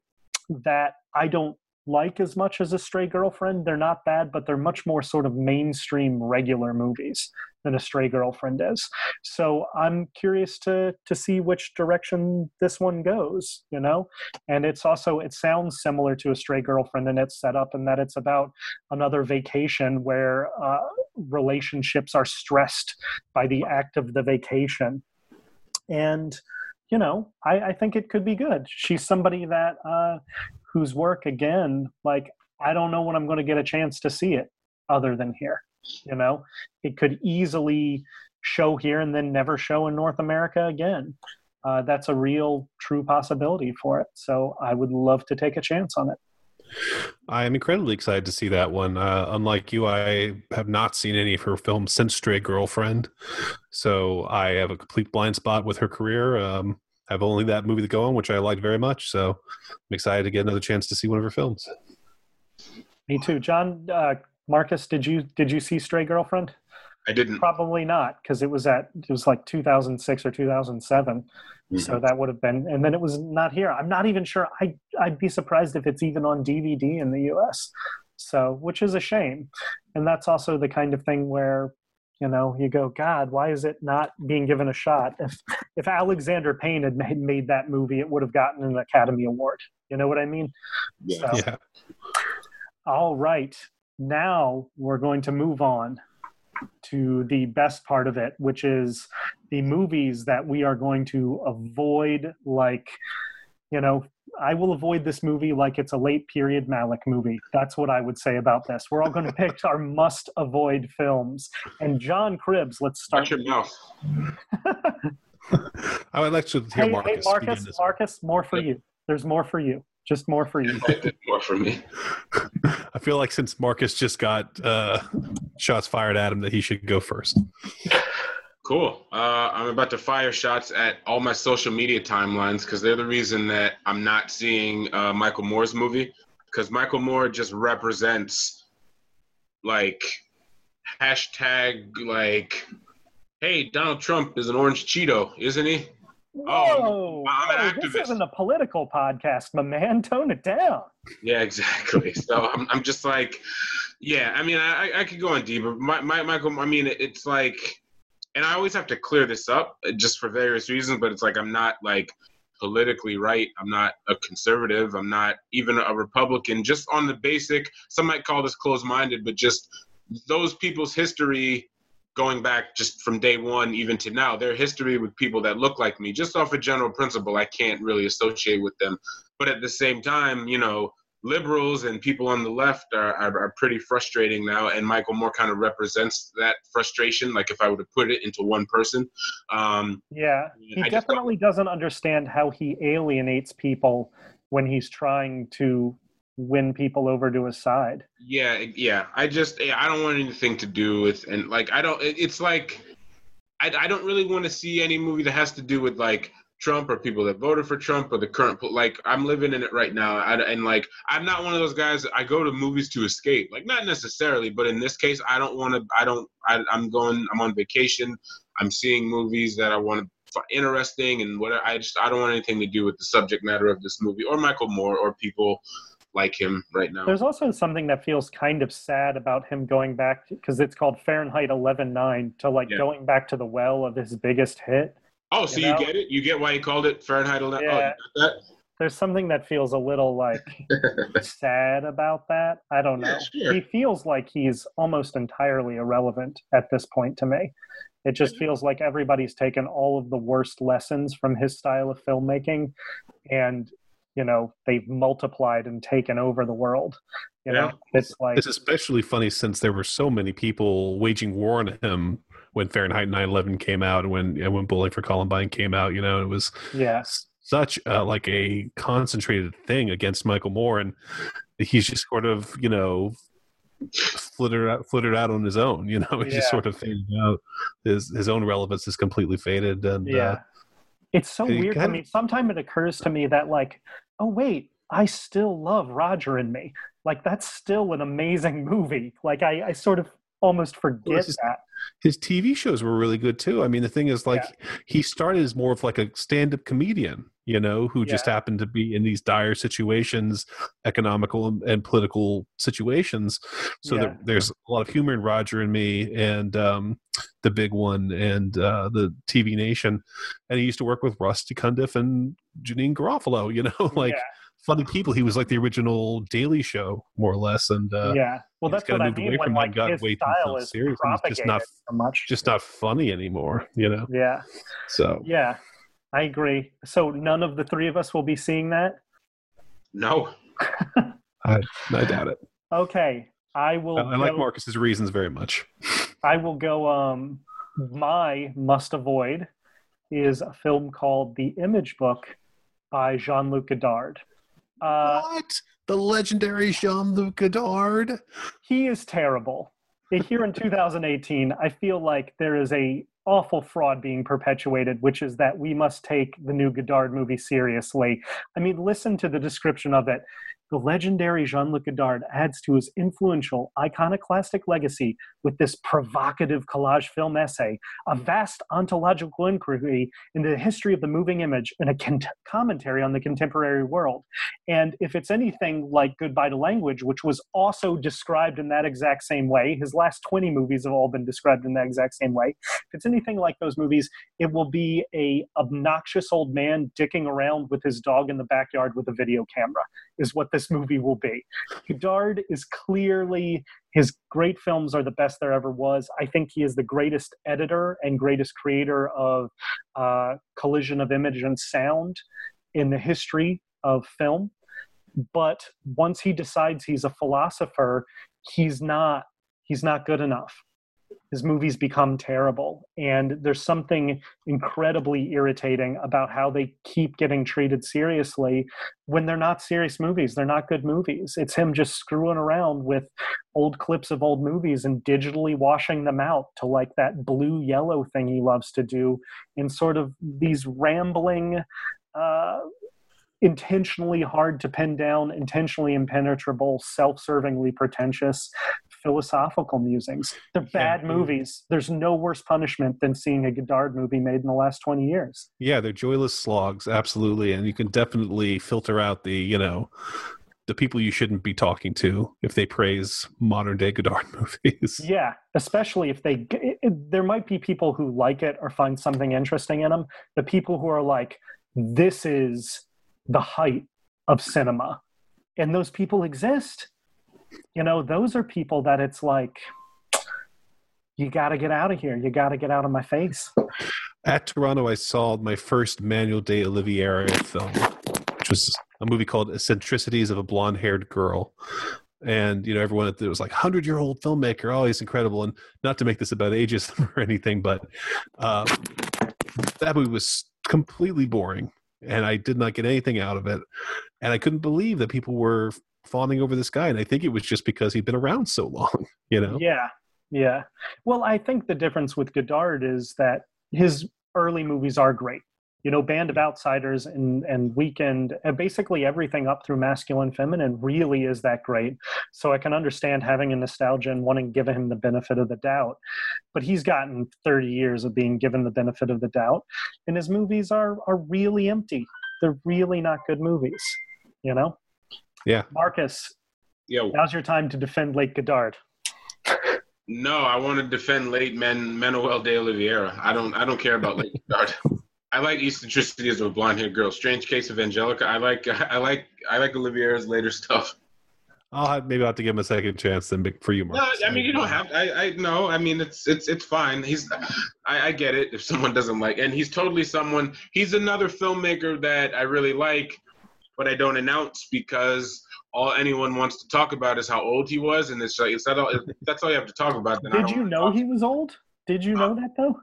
that i don't like as much as a stray girlfriend. They're not bad but they're much more sort of mainstream regular movies than a stray girlfriend is. So i'm curious to to see which direction this one goes you know? And it's also it sounds similar to a stray girlfriend in its setup and that it's about another vacation where uh, relationships are stressed by the act of the vacation. And you know, I, I think it could be good. She's somebody that uh, whose work again, like I don't know when I'm going to get a chance to see it other than here. You know, it could easily show here and then never show in North America again. Uh, that's a real, true possibility for it. So I would love to take a chance on it.
I am incredibly excited to see that one. Uh, unlike you, I have not seen any of her films since Stray Girlfriend, so I have a complete blind spot with her career. Um, I have only that movie to go on, which I liked very much. So I'm excited to get another chance to see one of her films.
Me too, John. Uh, Marcus, did you did you see Stray Girlfriend?
I didn't.
Probably not, because it was at it was like 2006 or 2007. Mm-hmm. So that would have been, and then it was not here. I'm not even sure. I I'd be surprised if it's even on DVD in the U.S. So, which is a shame, and that's also the kind of thing where you know you go god why is it not being given a shot if if alexander payne had made, made that movie it would have gotten an academy award you know what i mean
yeah. So, yeah.
all right now we're going to move on to the best part of it, which is the movies that we are going to avoid, like, you know, I will avoid this movie like it's a late period Malick movie. That's what I would say about this. We're all going to pick our must avoid films. And John Cribbs, let's start.
Watch your mouth. [laughs]
I would like to hear
hey,
Marcus.
Hey, Marcus, Marcus, more for you. There's more for you. Just more for you. [laughs]
more for me. [laughs]
I feel like since Marcus just got uh, shots fired at him, that he should go first.
Cool. Uh, I'm about to fire shots at all my social media timelines because they're the reason that I'm not seeing uh, Michael Moore's movie. Because Michael Moore just represents like hashtag like, hey, Donald Trump is an orange Cheeto, isn't he?
Whoa! Oh, I'm, I'm this isn't a political podcast, my man. Tone it down.
Yeah, exactly. [laughs] so I'm, I'm just like, yeah. I mean, I, I could go on deeper. My, my, Michael. I mean, it's like, and I always have to clear this up uh, just for various reasons. But it's like I'm not like politically right. I'm not a conservative. I'm not even a Republican. Just on the basic, some might call this closed-minded, but just those people's history going back just from day one even to now their history with people that look like me just off a general principle i can't really associate with them but at the same time you know liberals and people on the left are, are, are pretty frustrating now and michael moore kind of represents that frustration like if i were to put it into one person um,
yeah he I definitely doesn't understand how he alienates people when he's trying to win people over to his side.
Yeah, yeah. I just I don't want anything to do with and like I don't. It's like I I don't really want to see any movie that has to do with like Trump or people that voted for Trump or the current like I'm living in it right now I, and like I'm not one of those guys I go to movies to escape like not necessarily but in this case I don't want to I don't I, I'm going I'm on vacation I'm seeing movies that I want to interesting and what I just I don't want anything to do with the subject matter of this movie or Michael Moore or people like him right now.
There's also something that feels kind of sad about him going back because it's called Fahrenheit 11.9 to like yeah. going back to the well of his biggest hit.
Oh, so you, know? you get it? You get why he called it Fahrenheit 11? Yeah. Oh,
There's something that feels a little like [laughs] sad about that. I don't know. Yeah, sure. He feels like he's almost entirely irrelevant at this point to me. It just mm-hmm. feels like everybody's taken all of the worst lessons from his style of filmmaking and you know they've multiplied and taken over the world you yeah. know it's like
it's especially funny since there were so many people waging war on him when fahrenheit 9-11 came out and when and when bowling for columbine came out you know it was
yeah
such a, like a concentrated thing against michael moore and he's just sort of you know flittered out, flittered out on his own. You know, [laughs] he yeah. just sort of faded out. His his own relevance is completely faded, and
yeah. Uh, it's so weird I mean, Sometimes it occurs to me that like, oh wait, I still love Roger and Me. Like that's still an amazing [laughs] movie. Like I, I sort of almost forget well, his, that.
His TV shows were really good too. I mean, the thing is, like, yeah. he started as more of like a stand-up comedian, you know, who yeah. just happened to be in these dire situations, economical and, and political situations. So yeah. there, there's a lot of humor in Roger and Me, and um, the big one, and uh, the TV Nation. And he used to work with Rusty Cundiff and Janeane Garofalo, [laughs] you know, like funny people. He was like the original Daily Show, more or less. And uh,
yeah, well, that's what I mean. When like his way style is serious.
just not
so much,
just not funny anymore. You know.
Yeah.
So
yeah. I agree. So none of the three of us will be seeing that.
No. [laughs]
I, I doubt it.
Okay, I will.
I, I like Marcus's reasons very much. [laughs]
I will go. Um, my must avoid is a film called The Image Book by Jean Luc Godard.
Uh, what? The legendary Jean Luc Godard?
He is terrible. Here in 2018, I feel like there is a awful fraud being perpetuated, which is that we must take the new Godard movie seriously. I mean, listen to the description of it. The legendary Jean Luc Godard adds to his influential iconoclastic legacy with this provocative collage film essay, a vast ontological inquiry into the history of the moving image and a cont- commentary on the contemporary world. And if it's anything like Goodbye to Language, which was also described in that exact same way, his last 20 movies have all been described in that exact same way. If it's anything like those movies, it will be a obnoxious old man dicking around with his dog in the backyard with a video camera, is what this movie will be. Godard is clearly his great films are the best there ever was. I think he is the greatest editor and greatest creator of uh, collision of image and sound in the history of film. But once he decides he's a philosopher, he's not he's not good enough his movies become terrible. And there's something incredibly irritating about how they keep getting treated seriously when they're not serious movies. They're not good movies. It's him just screwing around with old clips of old movies and digitally washing them out to like that blue yellow thing he loves to do in sort of these rambling, uh, intentionally hard to pin down, intentionally impenetrable, self servingly pretentious philosophical musings. They're bad yeah. movies. There's no worse punishment than seeing a Godard movie made in the last 20 years.
Yeah, they're joyless slogs, absolutely. And you can definitely filter out the, you know, the people you shouldn't be talking to if they praise modern day Godard [laughs] movies.
Yeah, especially if they, it, it, there might be people who like it or find something interesting in them. The people who are like, this is the height of cinema. And those people exist you know, those are people that it's like, you got to get out of here. You got to get out of my face.
At Toronto, I saw my first Manuel de Oliveira film, which was a movie called Eccentricities of a Blonde Haired Girl. And, you know, everyone it was like 100 year old filmmaker. Oh, he's incredible. And not to make this about ageism [laughs] or anything, but uh, that movie was completely boring and I did not get anything out of it. And I couldn't believe that people were fawning over this guy and i think it was just because he'd been around so long [laughs] you know?
Yeah yeah. Well i think the difference with godard is that his early movies are great. You know band of outsiders and and weekend and basically everything up through masculine feminine really is that great. So i can understand having a nostalgia and wanting to give him the benefit of the doubt. But he's gotten 30 years of being given the benefit of the doubt and his movies are are really empty. They're really not good movies you know
yeah.
Marcus,
Yo.
now's your time to defend Lake Godard.
No, I want to defend late Men Manuel de Oliveira. I don't I don't care about Lake [laughs] Godard. I like eccentricities of a blonde haired girl. Strange Case of Angelica. I like I like I like Oliveira's later stuff.
I'll have, maybe I'll have to give him a second chance then for you, Mark.
No, I mean you don't have. I I no. I mean it's it's it's fine. He's I, I get it if someone doesn't like, and he's totally someone. He's another filmmaker that I really like but I don't announce because all anyone wants to talk about is how old he was, and it's like is that all, if that's all you have to talk about. Then
did you know he was old? Did you know that though?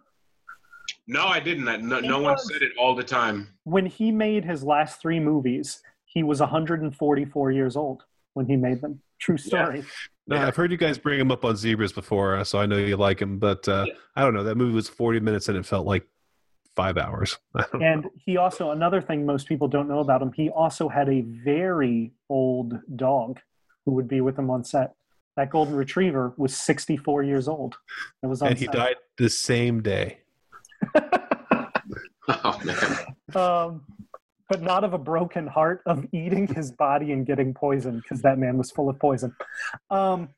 No, I didn't. No, no one said it all the time.
When he made his last three movies, he was 144 years old when he made them. True story.
Yeah. No, yeah. I've heard you guys bring him up on Zebras before, so I know you like him. But uh, yeah. I don't know. That movie was 40 minutes, and it felt like five hours. [laughs]
and know. he also another thing most people don't know about him. He also had a very old dog who would be with him on set. That golden retriever was 64 years old. It was on
and he set. died the same day. [laughs] [laughs]
oh man.
Um, but not of a broken heart of eating his body and getting poisoned because that man was full of poison. Um,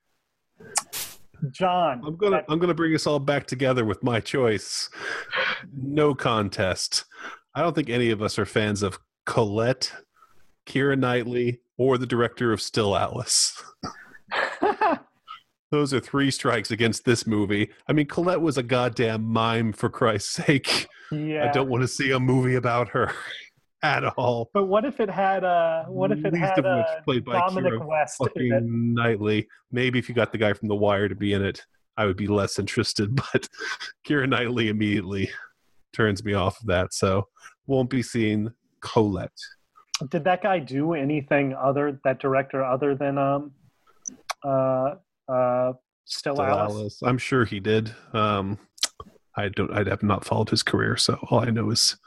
John.
I'm gonna I'm gonna bring us all back together with my choice. No contest. I don't think any of us are fans of Colette, Keira Knightley, or the director of Still Alice. [laughs] those are three strikes against this movie. I mean, Colette was a goddamn mime for Christ's sake.
Yeah.
I don't want to see a movie about her at all.
But what if it had uh what if it
Least
had
of which
uh,
played by
Dominic
Keira
West?
Fucking Knightley. Maybe if you got the guy from The Wire to be in it, I would be less interested. [laughs] But Keira Knightley immediately turns me off of that. So won't be seeing Colette.
Did that guy do anything other that director other than um uh uh Still,
Still
Alice?
Alice. I'm sure he did. Um, I don't. I have not followed his career, so all I know is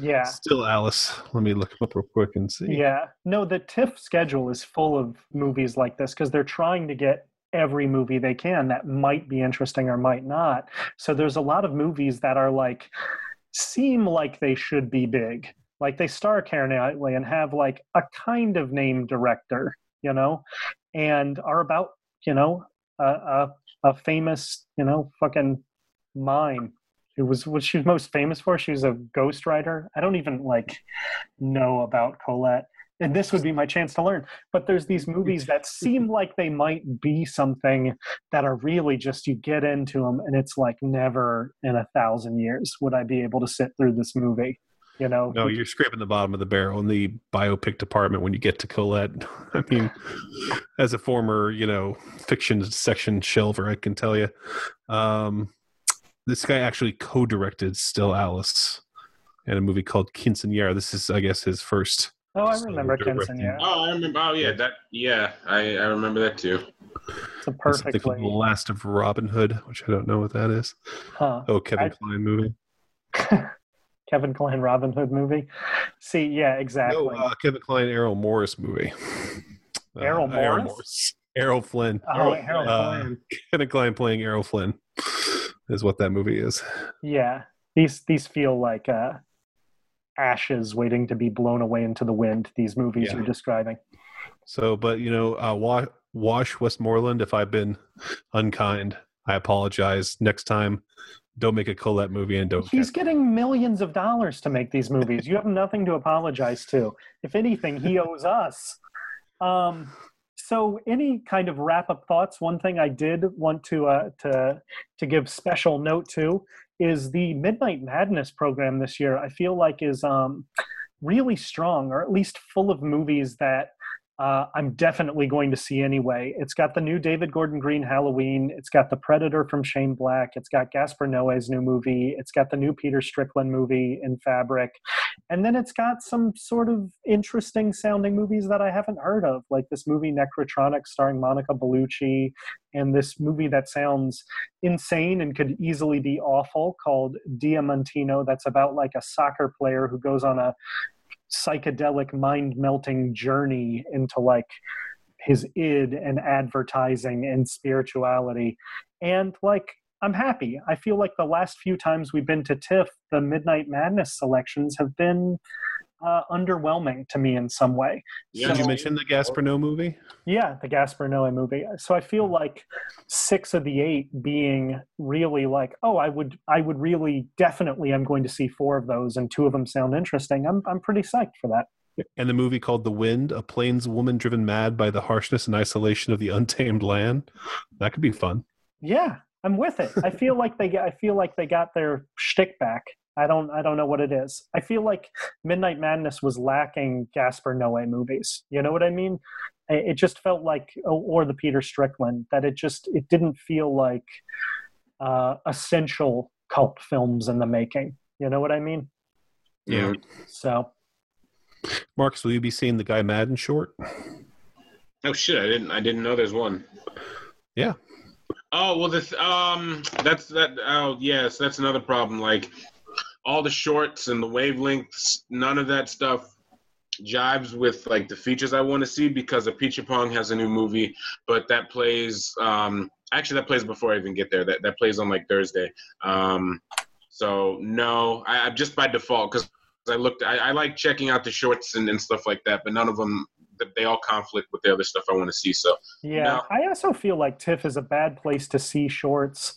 Yeah.
still Alice. Let me look him up real quick and see.
Yeah. No, the TIFF schedule is full of movies like this because they're trying to get every movie they can that might be interesting or might not. So there's a lot of movies that are like seem like they should be big. Like they star Karen Knightley and have like a kind of name director, you know, and are about, you know, a, a, a famous, you know, fucking mime. Who was what she was most famous for? She was a ghostwriter. I don't even like know about Colette and this would be my chance to learn but there's these movies that [laughs] seem like they might be something that are really just you get into them and it's like never in a thousand years would i be able to sit through this movie you know
No, you're scraping the bottom of the barrel in the biopic department when you get to Colette. [laughs] I mean, as a former, you know, fiction section shelver, I can tell you, um, this guy actually co-directed Still Alice and a movie called Quinceanera. This is, I guess, his first.
oh i remember
directing.
Kinson,
Oh, I remember. Oh, yeah, that. Yeah, I, I remember that too.
it's a
Something called The Last of Robin Hood, which I don't know what that is.
huh.
Oh, Kevin
I-
Klein movie. [laughs]
kevin kline robin hood movie see yeah exactly
No, uh, Kevin Kline Errol Morris movie. [laughs] Uh,
Errol
Errol
Morris?
Errol Flynn.
oh harold
uh,
Flynn.
Kevin Kline playing Errol Flynn is what that movie is.
yeah these these feel like uh ashes waiting to be blown away into the wind these movies
Yeah.
you're describing
So, but you know, uh, Wash, Wash Westmoreland, if I've been unkind, I apologize. Next time, don't make a Colette movie and don't.
He's getting millions of dollars to make these movies. You have nothing to apologize to. If anything, he owes us. Um, so, any kind of wrap up thoughts? One thing I did want to uh, to to give special note to is the Midnight Madness program this year. I feel like is um, really strong, or at least full of movies that uh, I'm definitely going to see anyway. It's got the new David Gordon Green Halloween. It's got The Predator from Shane Black. It's got Gaspar Noé's new movie. It's got the new Peter Strickland movie in Fabric. And then it's got some sort of interesting sounding movies that I haven't heard of, like this movie Nekrotronic starring Monica Bellucci, and this movie that sounds insane and could easily be awful called Diamantino, that's about like a soccer player who goes on a psychedelic mind melting journey into like his id and advertising and spirituality. And like i'm happy. I feel like the last few times we've been to tiff the midnight madness selections have been uh, underwhelming to me in some way
Yeah.
Did you
So-
mention the Gaspar Noé movie?
yeah, the Gaspar Noé movie. So I feel like six of the eight being really like, oh, I would, I would really, definitely, I'm going to see four of those, and two of them sound interesting. I'm, I'm pretty psyched for that.
And the movie called The Wind, a plains woman driven mad by the harshness and isolation of the untamed land. That could be fun.
Yeah, I'm with it. I feel like they, I feel like they got their shtick back. I don't, I don't know what it is. I feel like Midnight Madness was lacking Gaspar Noé movies. You know what I mean? It it just felt like, or the Peter Strickland, that it just, it didn't feel like uh, essential cult films in the making. You know what I mean?
Yeah.
So
Marcus, will you be seeing the Guy Maddin short?
Oh shit! I didn't. I didn't know there's one.
Yeah.
Oh well, this um, that's that. Oh yes, that's another problem. Like all the shorts and the wavelengths, none of that stuff jives with like the features I want to see because Apichatpong has a new movie, but that plays. Um, actually, that plays before I even get there. That that plays on like Thursday. Um, so no, I, I'm just by default because I looked. I, I like checking out the shorts and, and stuff like that, but none of them. They all conflict with the other stuff I want to see. So
Yeah,
No.
I also feel like TIFF is a bad place to see shorts.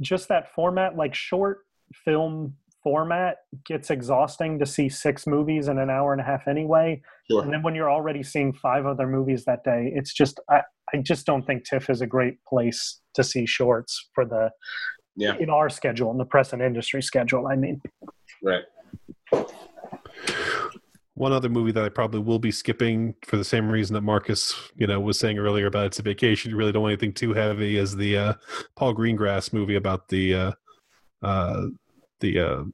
Just that format, like short film format gets exhausting to see six movies in an hour and a half anyway. Sure. And then when you're already seeing five other movies that day, it's just I, I just don't think TIFF is a great place to see shorts for the yeah in our schedule in the press and industry schedule. I mean,
right.
One other movie that I probably will be skipping for the same reason that Marcus, you know, was saying earlier about it's a vacation. You really don't want anything too heavy. Is the uh, Paul Greengrass movie about the uh, uh, the uh,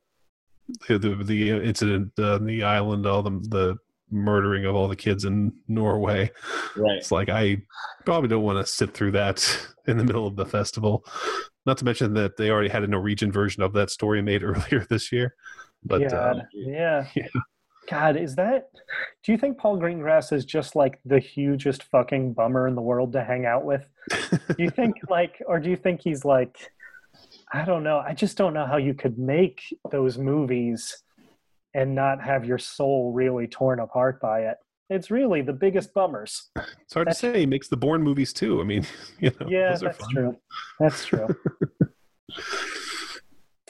the the incident on the island, all the the murdering of all the kids in Norway.
Right.
It's like I probably don't want to sit through that [laughs] in the middle of the festival. Not to mention that they already had a Norwegian version of that story made [laughs] earlier this year. But
yeah, um, yeah. [laughs] yeah. God, is that? Do you think Paul Greengrass is just like the hugest fucking bummer in the world to hang out with? do you think like, or do you think he's like? I don't know. I just don't know how you could make those movies and not have your soul really torn apart by it. It's really the biggest bummers.
It's hard that's, to say. He makes the Bourne movies too. I mean, [laughs] you know,
yeah, that's true. That's true. [laughs]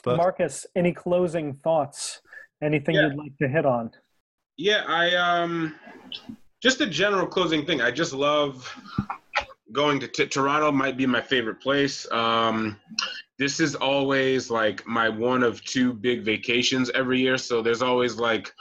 but, Marcus, any closing thoughts? Anything yeah. you'd like to hit on?
Yeah, I um, just a general closing thing. I just love going to t- Toronto. Might be my favorite place. Um, this is always like my one of two big vacations every year. So there's always like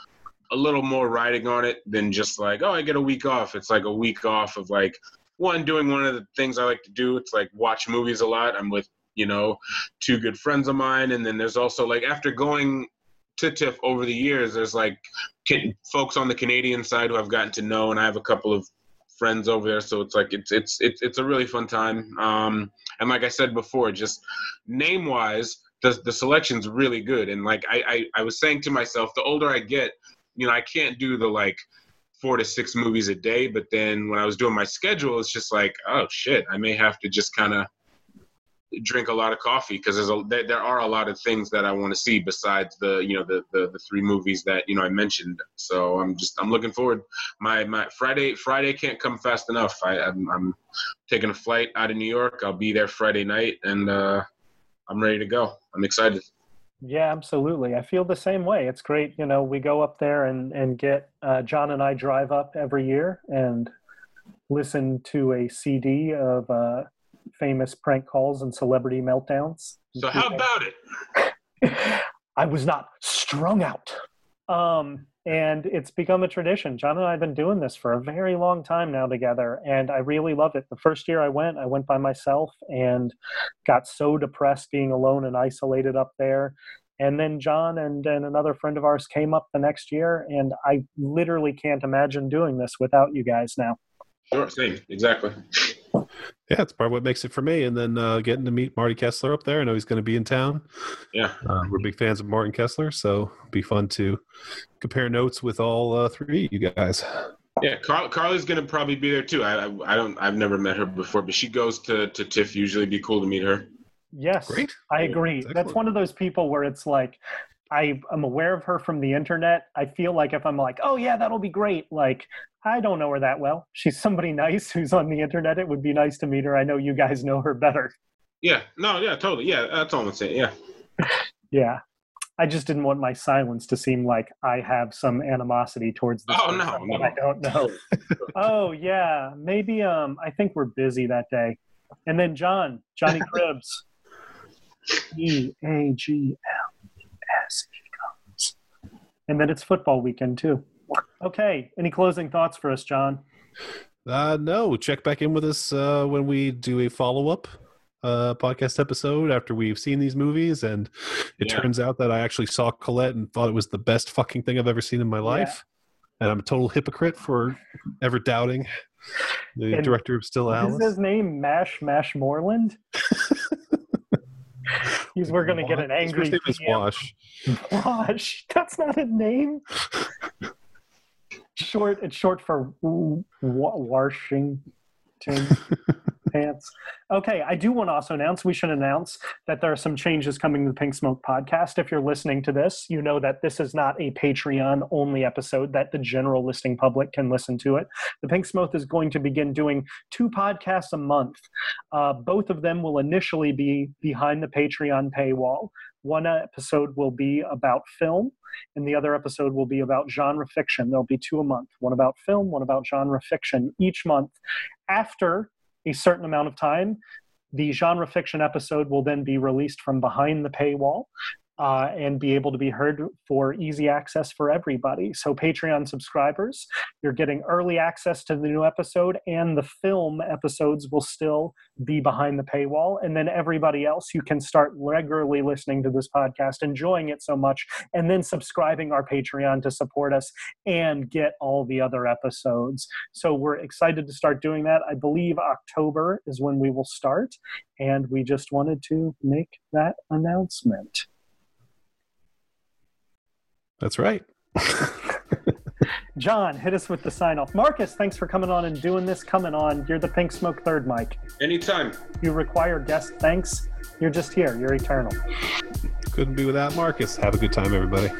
a little more riding on it than just like, oh, I get a week off. It's like a week off of like one doing one of the things I like to do. It's like watch movies a lot. I'm with, you know, two good friends of mine. And then there's also like after going to TIFF over the years, there's like folks on the Canadian side who I've gotten to know, and I have a couple of friends over there. So it's like it's it's it's it's a really fun time. Um, and like I said before, just name wise, the the selection's really good. And like I, I I was saying to myself, the older I get, you know, I can't do the like four to six movies a day. But then when I was doing my schedule, it's just like, oh shit, I may have to just kind of drink a lot of coffee because there's a there, there, are a lot of things that I want to see besides the you know the, the the three movies that you know I mentioned. So I'm just I'm looking forward. My my Friday Friday can't come fast enough. I I'm, I'm taking a flight out of New York. I'll be there Friday night and uh, I'm ready to go. I'm excited.
Yeah, absolutely. I feel the same way. It's great. You know, we go up there and and get uh, John and I drive up every year and listen to a CD of. Uh, famous prank calls and celebrity meltdowns.
So how about it? [laughs]
I was not strung out. Um, and it's become a tradition. John and I have been doing this for a very long time now together, and I really love it. The first year I went, I went by myself and got so depressed being alone and isolated up there. And then John and, and another friend of ours came up the next year, and I literally can't imagine doing this without you guys now.
Sure, same, exactly.
Yeah, it's part of what makes it for me. And then uh, getting to meet Marty Kessler up there. I know he's going to be in town.
Yeah.
Uh, we're big fans of Martin Kessler, so be fun to compare notes with all uh, three of you guys.
Yeah, Carl, Carly's going to probably be there too. I, I, I don't I've never met her before, but she goes to to TIFF usually. Be cool to meet her.
Yes,
great.
I agree. That's, That's one of those people where it's like I am aware of her from the internet. I feel like if I'm like, oh yeah, that'll be great. Like I don't know her that well. She's somebody [laughs] nice who's on the internet. It would be nice to meet her. I know you guys know her better.
Yeah. No. Yeah. Totally. Yeah. That's all I'm saying. Yeah. [laughs]
yeah. I just didn't want my silence to seem like I have some animosity towards this.
Oh no, no.
I don't know. [laughs] oh yeah, maybe. Um, I think we're busy that day. And then John, Johnny Cribbs, E A G L S E comes, and then it's football weekend too. Okay. Any closing thoughts for us, John?
Uh, no. Check back in with us uh, when we do a follow up uh, podcast episode after we've seen these movies. And it yeah. turns out that I actually saw Colette and thought it was the best fucking thing I've ever seen in my life. Yeah. And I'm a total hypocrite for ever doubting the and director of Still Alice.
Is his name Mash Mash Moreland? [laughs] He's we're gonna get an angry.
His name is Wash.
Wash. [laughs] That's not a name short. It's short for Washington. [laughs] pants. Okay, I do want to also announce we should announce that there are some changes coming to the Pink Smoke podcast. If you're listening to this, you know that this is not a Patreon only episode, that the general listing public can listen to it. The Pink Smoke is going to begin doing two podcasts a month. Uh, both of them will initially be behind the Patreon paywall. One episode will be about film, and the other episode will be about genre fiction. There'll be two a month one about film, one about genre fiction each month. After a certain amount of time, the genre fiction episode will then be released from behind the paywall uh, and be able to be heard for easy access for everybody. So, Patreon subscribers, you're getting early access to the new episode, and the film episodes will still be behind the paywall. And then everybody else, you can start regularly listening to this podcast, enjoying it so much, and then subscribing our Patreon to support us and get all the other episodes. So, we're excited to start doing that. I believe October is when we will start, and we just wanted to make that announcement.
That's right.
John, hit us with the sign off. Marcus, thanks for coming on and doing this. Coming on. You're the Pink Smoke third Mike.
Anytime.
You require guest thanks. You're just here. You're eternal.
Couldn't be without Marcus. Have a good time, everybody.